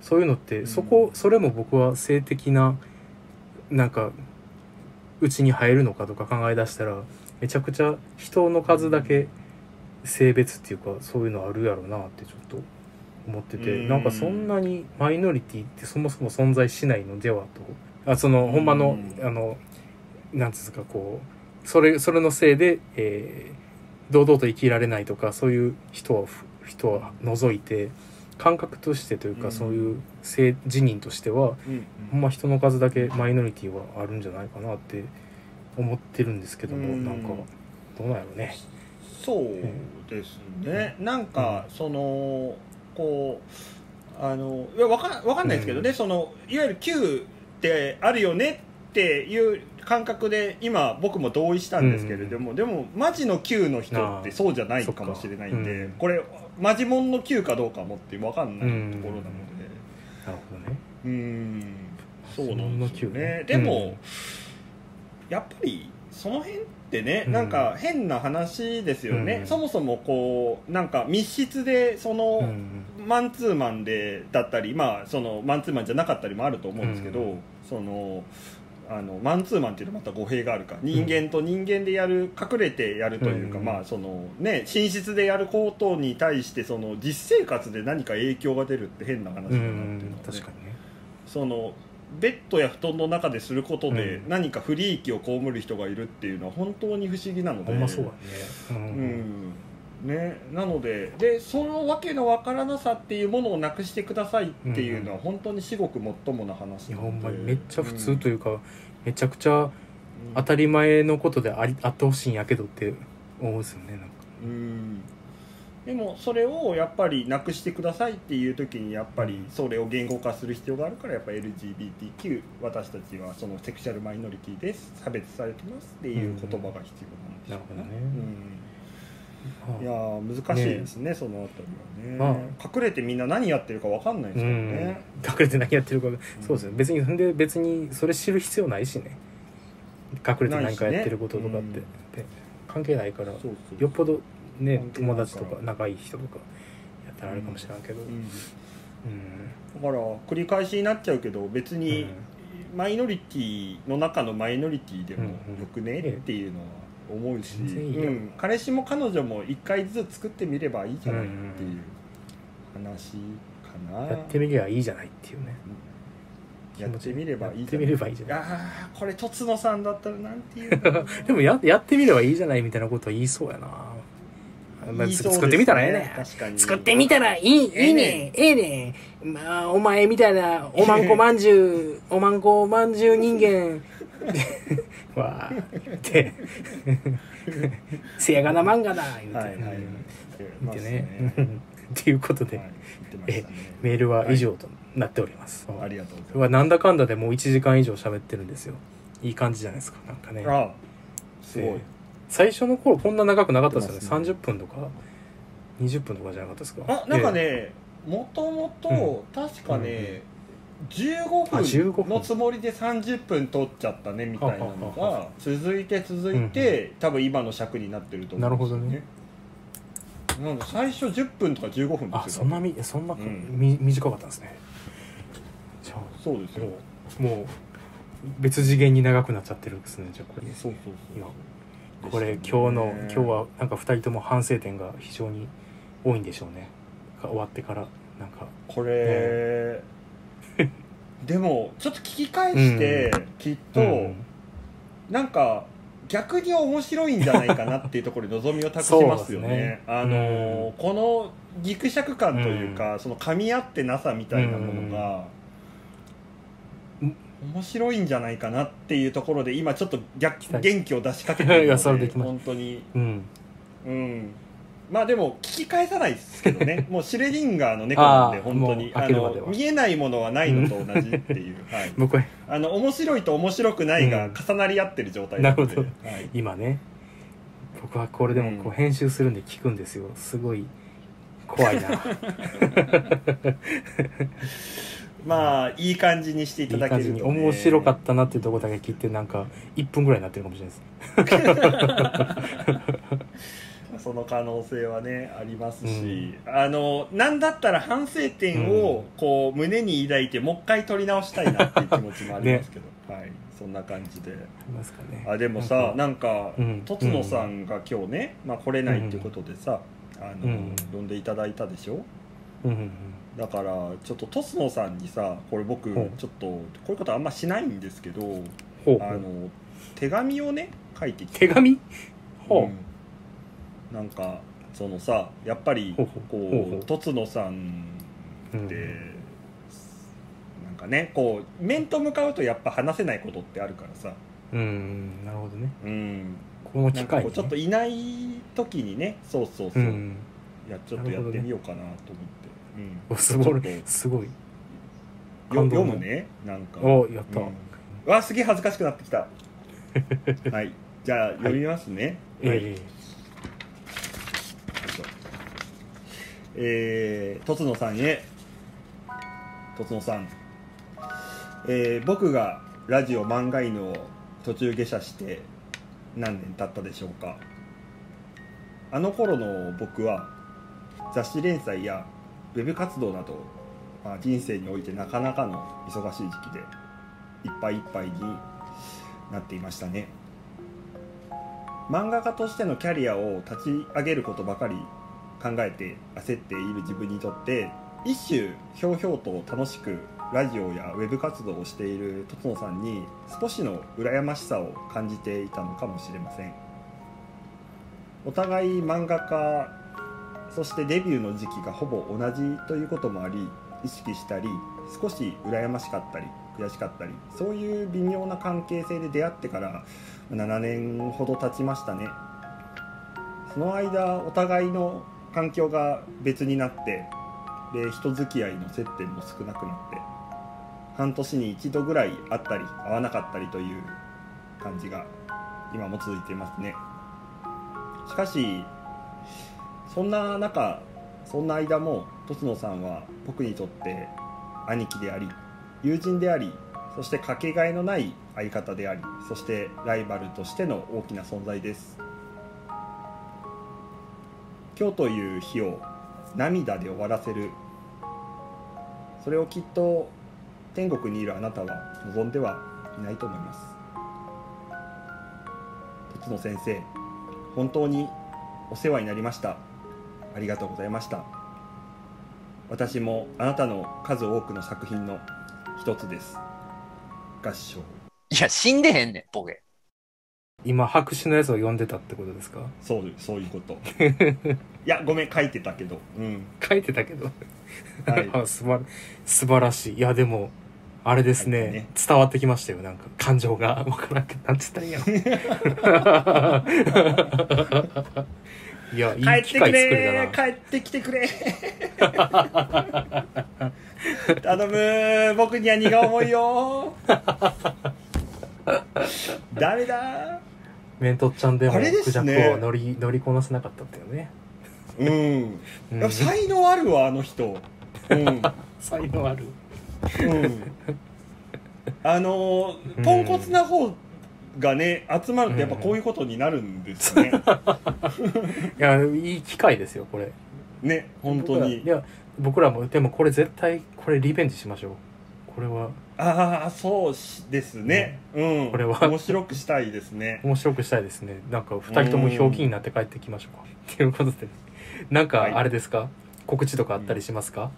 そういうのって、うん。そこそれも僕は性的ななんかうちに入るのかとか考え出したらめちゃくちゃ人の数だけ性別っていうかそういうのあるやろうなってちょっと思ってて、うん。なんかそんなにマイノリティってそもそも存在しないのではと。あそのほんまの、うん。あのなんつうんですかこうそれそれのせいで、えー堂々と生きられないとかそういう人は人は除いて感覚としてというか、うん。そういう性自認としてはうん。ほんま人の数だけマイノリティはあるんじゃないかなって思ってるんですけども、うん。なんかどうなんやろうね。そうですね、なんか、そのこうあのいやわかんわかんないですけどね、うん。そのいわゆる Q ってあるよねっていう感覚で今僕も同意したんですけれども、でもマジの Q の人ってそうじゃないかもしれないんで、うん。これマジモンの Q かどうかもってわかんないところなので。なるほどね。うん。そうなんですよね。ねでも、うんやっぱりその辺ってね、うん。なんか変な話ですよね、うん。そもそもこうなんか密室でその、うん。マンツーマンでだったりまあそのマンツーマンじゃなかったりもあると思うんですけど、うん。そのあのマンツーマンっていうのはまた語弊があるか。人間と人間でやる隠れてやるというか、うん。まあそのね寝室でやることに対してその実生活で何か影響が出るって変な話だなってういうのは、ね。ん確かにね。そのベッドや布団の中ですることでうん。何か不利益を被る人がいるっていうのは本当に不思議なので。ほんまそうだね。ううんんね、なのででそのわけのわからなさっていうものをなくしてくださいっていうのは本当に至極もっともな話いやなので。ほんまにめっちゃ普通という、いうか、めちゃくちゃ当たり前のことでありあってほしいんやけどって思うんですよねなんか。うん。でもそれをやっぱりなくしてくださいっていう時にやっぱりそれを言語化する必要があるからやっぱ LGBTQ 私たちはそのセクシャルマイノリティです差別されてますっていう言葉が必要なんですよなるほどね。うんいやー難しいですねそのあたりはね、ま隠れてみんな何やってるか分かんないですうんからね、隠れて何やってるか、そうですね別にほんで別にそれ知る必要ないしね。隠れて何かやってることとかって、ねで関係ないからそうそうよっぽどね友達とか仲いい人とかやったらあるかもしれんけどううんん、だから繰り返しになっちゃうけど。別にうん。マイノリティの中のマイノリティでもうん。よくねっていうのは思うし、うん。彼氏も彼女も一回ずつ作ってみればいいじゃないっていう話かな、やってみりゃいいじゃないっていうね。やってみればいいやってみればいいじゃない。ああこれとつのさんだったらなんて言う でもややってみればいいじゃないみたいなことは言いそうやな、まあ作ってみたらええね。確かに。作ってみたらいい、いいね、ええね。まあ、お前みたいな、おまんこまんじゅう、おまんこまんじゅう人間、わあって。せやがな漫画だ、言うて。はいはい。はい見てね。ま っていうことで、すねはいね。メールは以上となっております、ありがとうございこれはなんだかんだでもう1時間以上喋ってるんですよ。いい感じじゃないですかなんかね。ますあ。すごい。で最初の頃こんな長くなかったですよね。ね。30分とか？20分とかじゃなかったですか？あなんかでねもともと確かね、あ15 15分分。のつもりで30分取っちゃったねみたいなのが続いて続いて、多分今の尺になってると思うんですよなるなんか最初10分とか15分あですよそんなみそんな、ん。み短かったんですね。じゃあそうですよ。もう別次元に長くなっちゃってるんですねじゃあこれ。そうそう今そう。これね今日の今日はなんか2人とも反省点が非常に多いんでしょうね。が終わってからなんか。これ、でもちょっと聞き返して、きっと、うん。なんか逆に面白いんじゃないかなっていうところに望みを託しますよね。ね。あのーこのギクシャク感というか、その噛み合ってなさみたいなものが、うん面白いんじゃないかなっていうところで今ちょっと逆元気を出しかけてるので 本当に。うん。うんまあでも聞き返さないですけどね。もうシュレディンガーの猫なんで本当に。もう開けるまでは。の見えないものはないのと同じっていう、はい、あの面白いと面白くないがうん。重なり合ってる状態なので、なるほはい、今ね。僕はこれでもこうん。う編集するんで聞くんですよ。すごい怖いな。まあいい感じにしていいたい感じにだけると、ね、面白かったなっていうところだけ聞いてなんか1分ぐらいになってるかもしれないですその可能性はねありますし、あのなんだったら反省点をこう胸に抱いてもう一回取り直したいなっていう気持ちもありますけど、はい。そんな感じで。あね。あでもさなんかうん。とつのさんが今日ね、まあ、来れないっていうことでさ、あのうん呼んでいただいたでしょ？うん。うん。うん。だからちょっととつのさんにさこれ僕ちょっとこういうことあんましないんですけどあの手紙をね書いてきて。手紙？ほう、うんなんかそのさやっぱりこうとつのさんうんって、なんかねこう面と向かうとやっぱ話せないことってあるからさ。うんなるほどね。うん。この機会に、ね、なんかこうちょっといない時にねそうそうそう、うん。いやちょっとやってみようかなと思って、うん。おすごい。すごい読むねなんか。おやった、うん。わすげえ恥ずかしくなってきた。はい。じゃあ読みますね、はいええー、とつのさんへ。とつのさん、えー僕がラジオ漫画犬を途中下車して何年経ったでしょうか。あの頃の僕は雑誌連載やウェブ活動など、まあ、人生においてなかなかの忙しい時期でいっぱいいっぱいになっていましたね。漫画家としてのキャリアを立ち上げることばかり考えて焦っている自分にとって一種ひょうひょうと楽しくラジオやウェブ活動をしているとつのさんに少しの羨ましさを感じていたのかもしれません。お互い漫画家そしてデビューの時期がほぼ同じということもあり意識したり少し羨ましかったり悔しかったりそういう微妙な関係性で出会ってから7年ほど経ちましたね。その間お互いの環境が別になってで人付き合いの接点も少なくなって半年に一度ぐらい会ったり会わなかったりという感じが今も続いていますね。しかしそんな中そんな間もとつのさんは僕にとって兄貴であり友人でありそしてかけがえのない相方でありそしてライバルとしての大きな存在です。今日という日を涙で終わらせる。それをきっと天国にいるあなたは望んではいないと思います。とつの先生本当にお世話になりました。ありがとうございました。私もあなたの数多くの作品の一つです。合唱。いや、死んでへんねん、ボケ。今白紙のやつを読んでたってことですか？そうそういうこと。いやごめん書いてたけど。うん。書いてたけど。はい。あすば素晴らしい。いやでもあれですね。はいね。伝わってきましたよ。なんか感情が。わからんけどなんて言ったんやろ。いやいい帰ってく機会作りれだな帰ってきてくれ。頼む僕には荷が重いよ。ダメだメントちゃんでもあれですクジャねクを乗り乗りこなせなかったっていうね、うん。うん。才能あるわあの人。うん。才能ある。うん。あのーポンコツな方がね集まるとやっぱこういうことになるんですね、いやいい機会ですよこれ。ね本当に。僕らいや僕らもでもこれ絶対これリベンジしましょうこれは。ああそうですね。うん。これは。面白くしたいですね。面白くしたいですね。なんか2人ともひょうきになって帰ってきましょうか。っていうことで。なんかはい。あれですか、告知とかあったりしますか、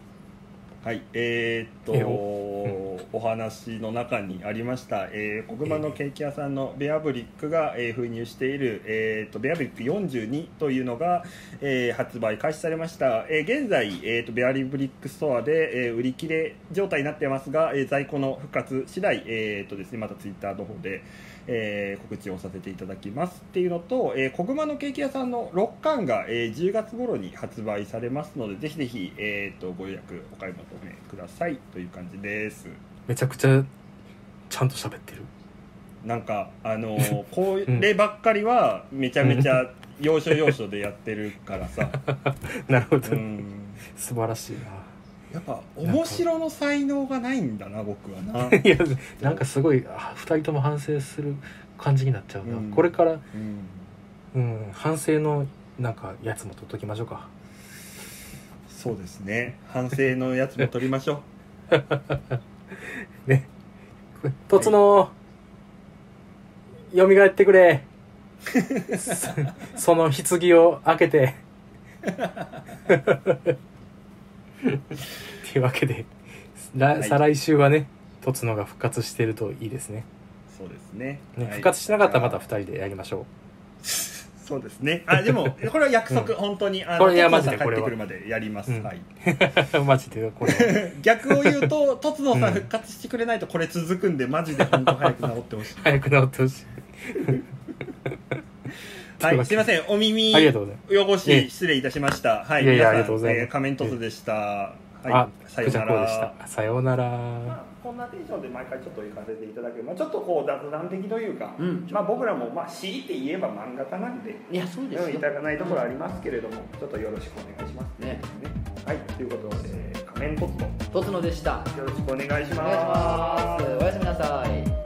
はい、えーっえと、おお話の中にありました、えー、こぐまのケーキ屋さんのベアブリックが、えー封入している、えーっとベアブリック42というのが、えー発売開始されました、えー現在、えーっとベアブリックストアで、えー売り切れ状態になってますが、えー在庫の復活次第、えーっとですね、またツイッターの方で、えー告知をさせていただきますっていうのと、えー、小熊のケーキ屋さんの6巻が、えー10月頃に発売されますのでぜひぜひ、えー、とご予約お買い求めくださいという感じです。めちゃくちゃちゃんと喋ってる？なんかあのー こればっかりはめちゃめちゃ要所要所でやってるからさ。なるほど、うん。素晴らしいやっぱ面白の才能がないんだな僕はな、な いやなんかすごいあ2人とも反省する感じになっちゃうな、うん。これから、うん、うん、反省のなんかやつも取っときましょうか。そうですね。反省のやつも取りましょう。ね。とつのよみがえってくれ。そその棺を開けてっていうわけで、来はい。再来週はねとつのが復活してるといいですね。そうですね。ね、はい。復活しなかったらまた2人でやりましょ そうですね。あでもこれは約束、本当にあのこれいやとつのさんマジでこれは。帰ってくるまでやります、うん。はい。マジでこれ。逆を言うととつのさん。復活してくれないとこれ続くんでマジで本当早く治ってほしい。早く治ってほしいはいすいません。お耳ありがとうございます。汚し失礼いたしました。はいいやいや皆さんありがとうございます。えー仮面凸でした。はいあさようなら。た。さようなら。まあこんなテンションで毎回ちょっと行かせていただく、まあ、ちょっとこう雑談的というか、うん。まあ、僕らもまあ強いて言えば漫画家なんでいやそうですよ。いただかないところありますけれども、ちょっとよろしくお願いします。ね。はいということで仮面凸ととつのでした。よろしくお願いしおます。願いします。おやすみなさい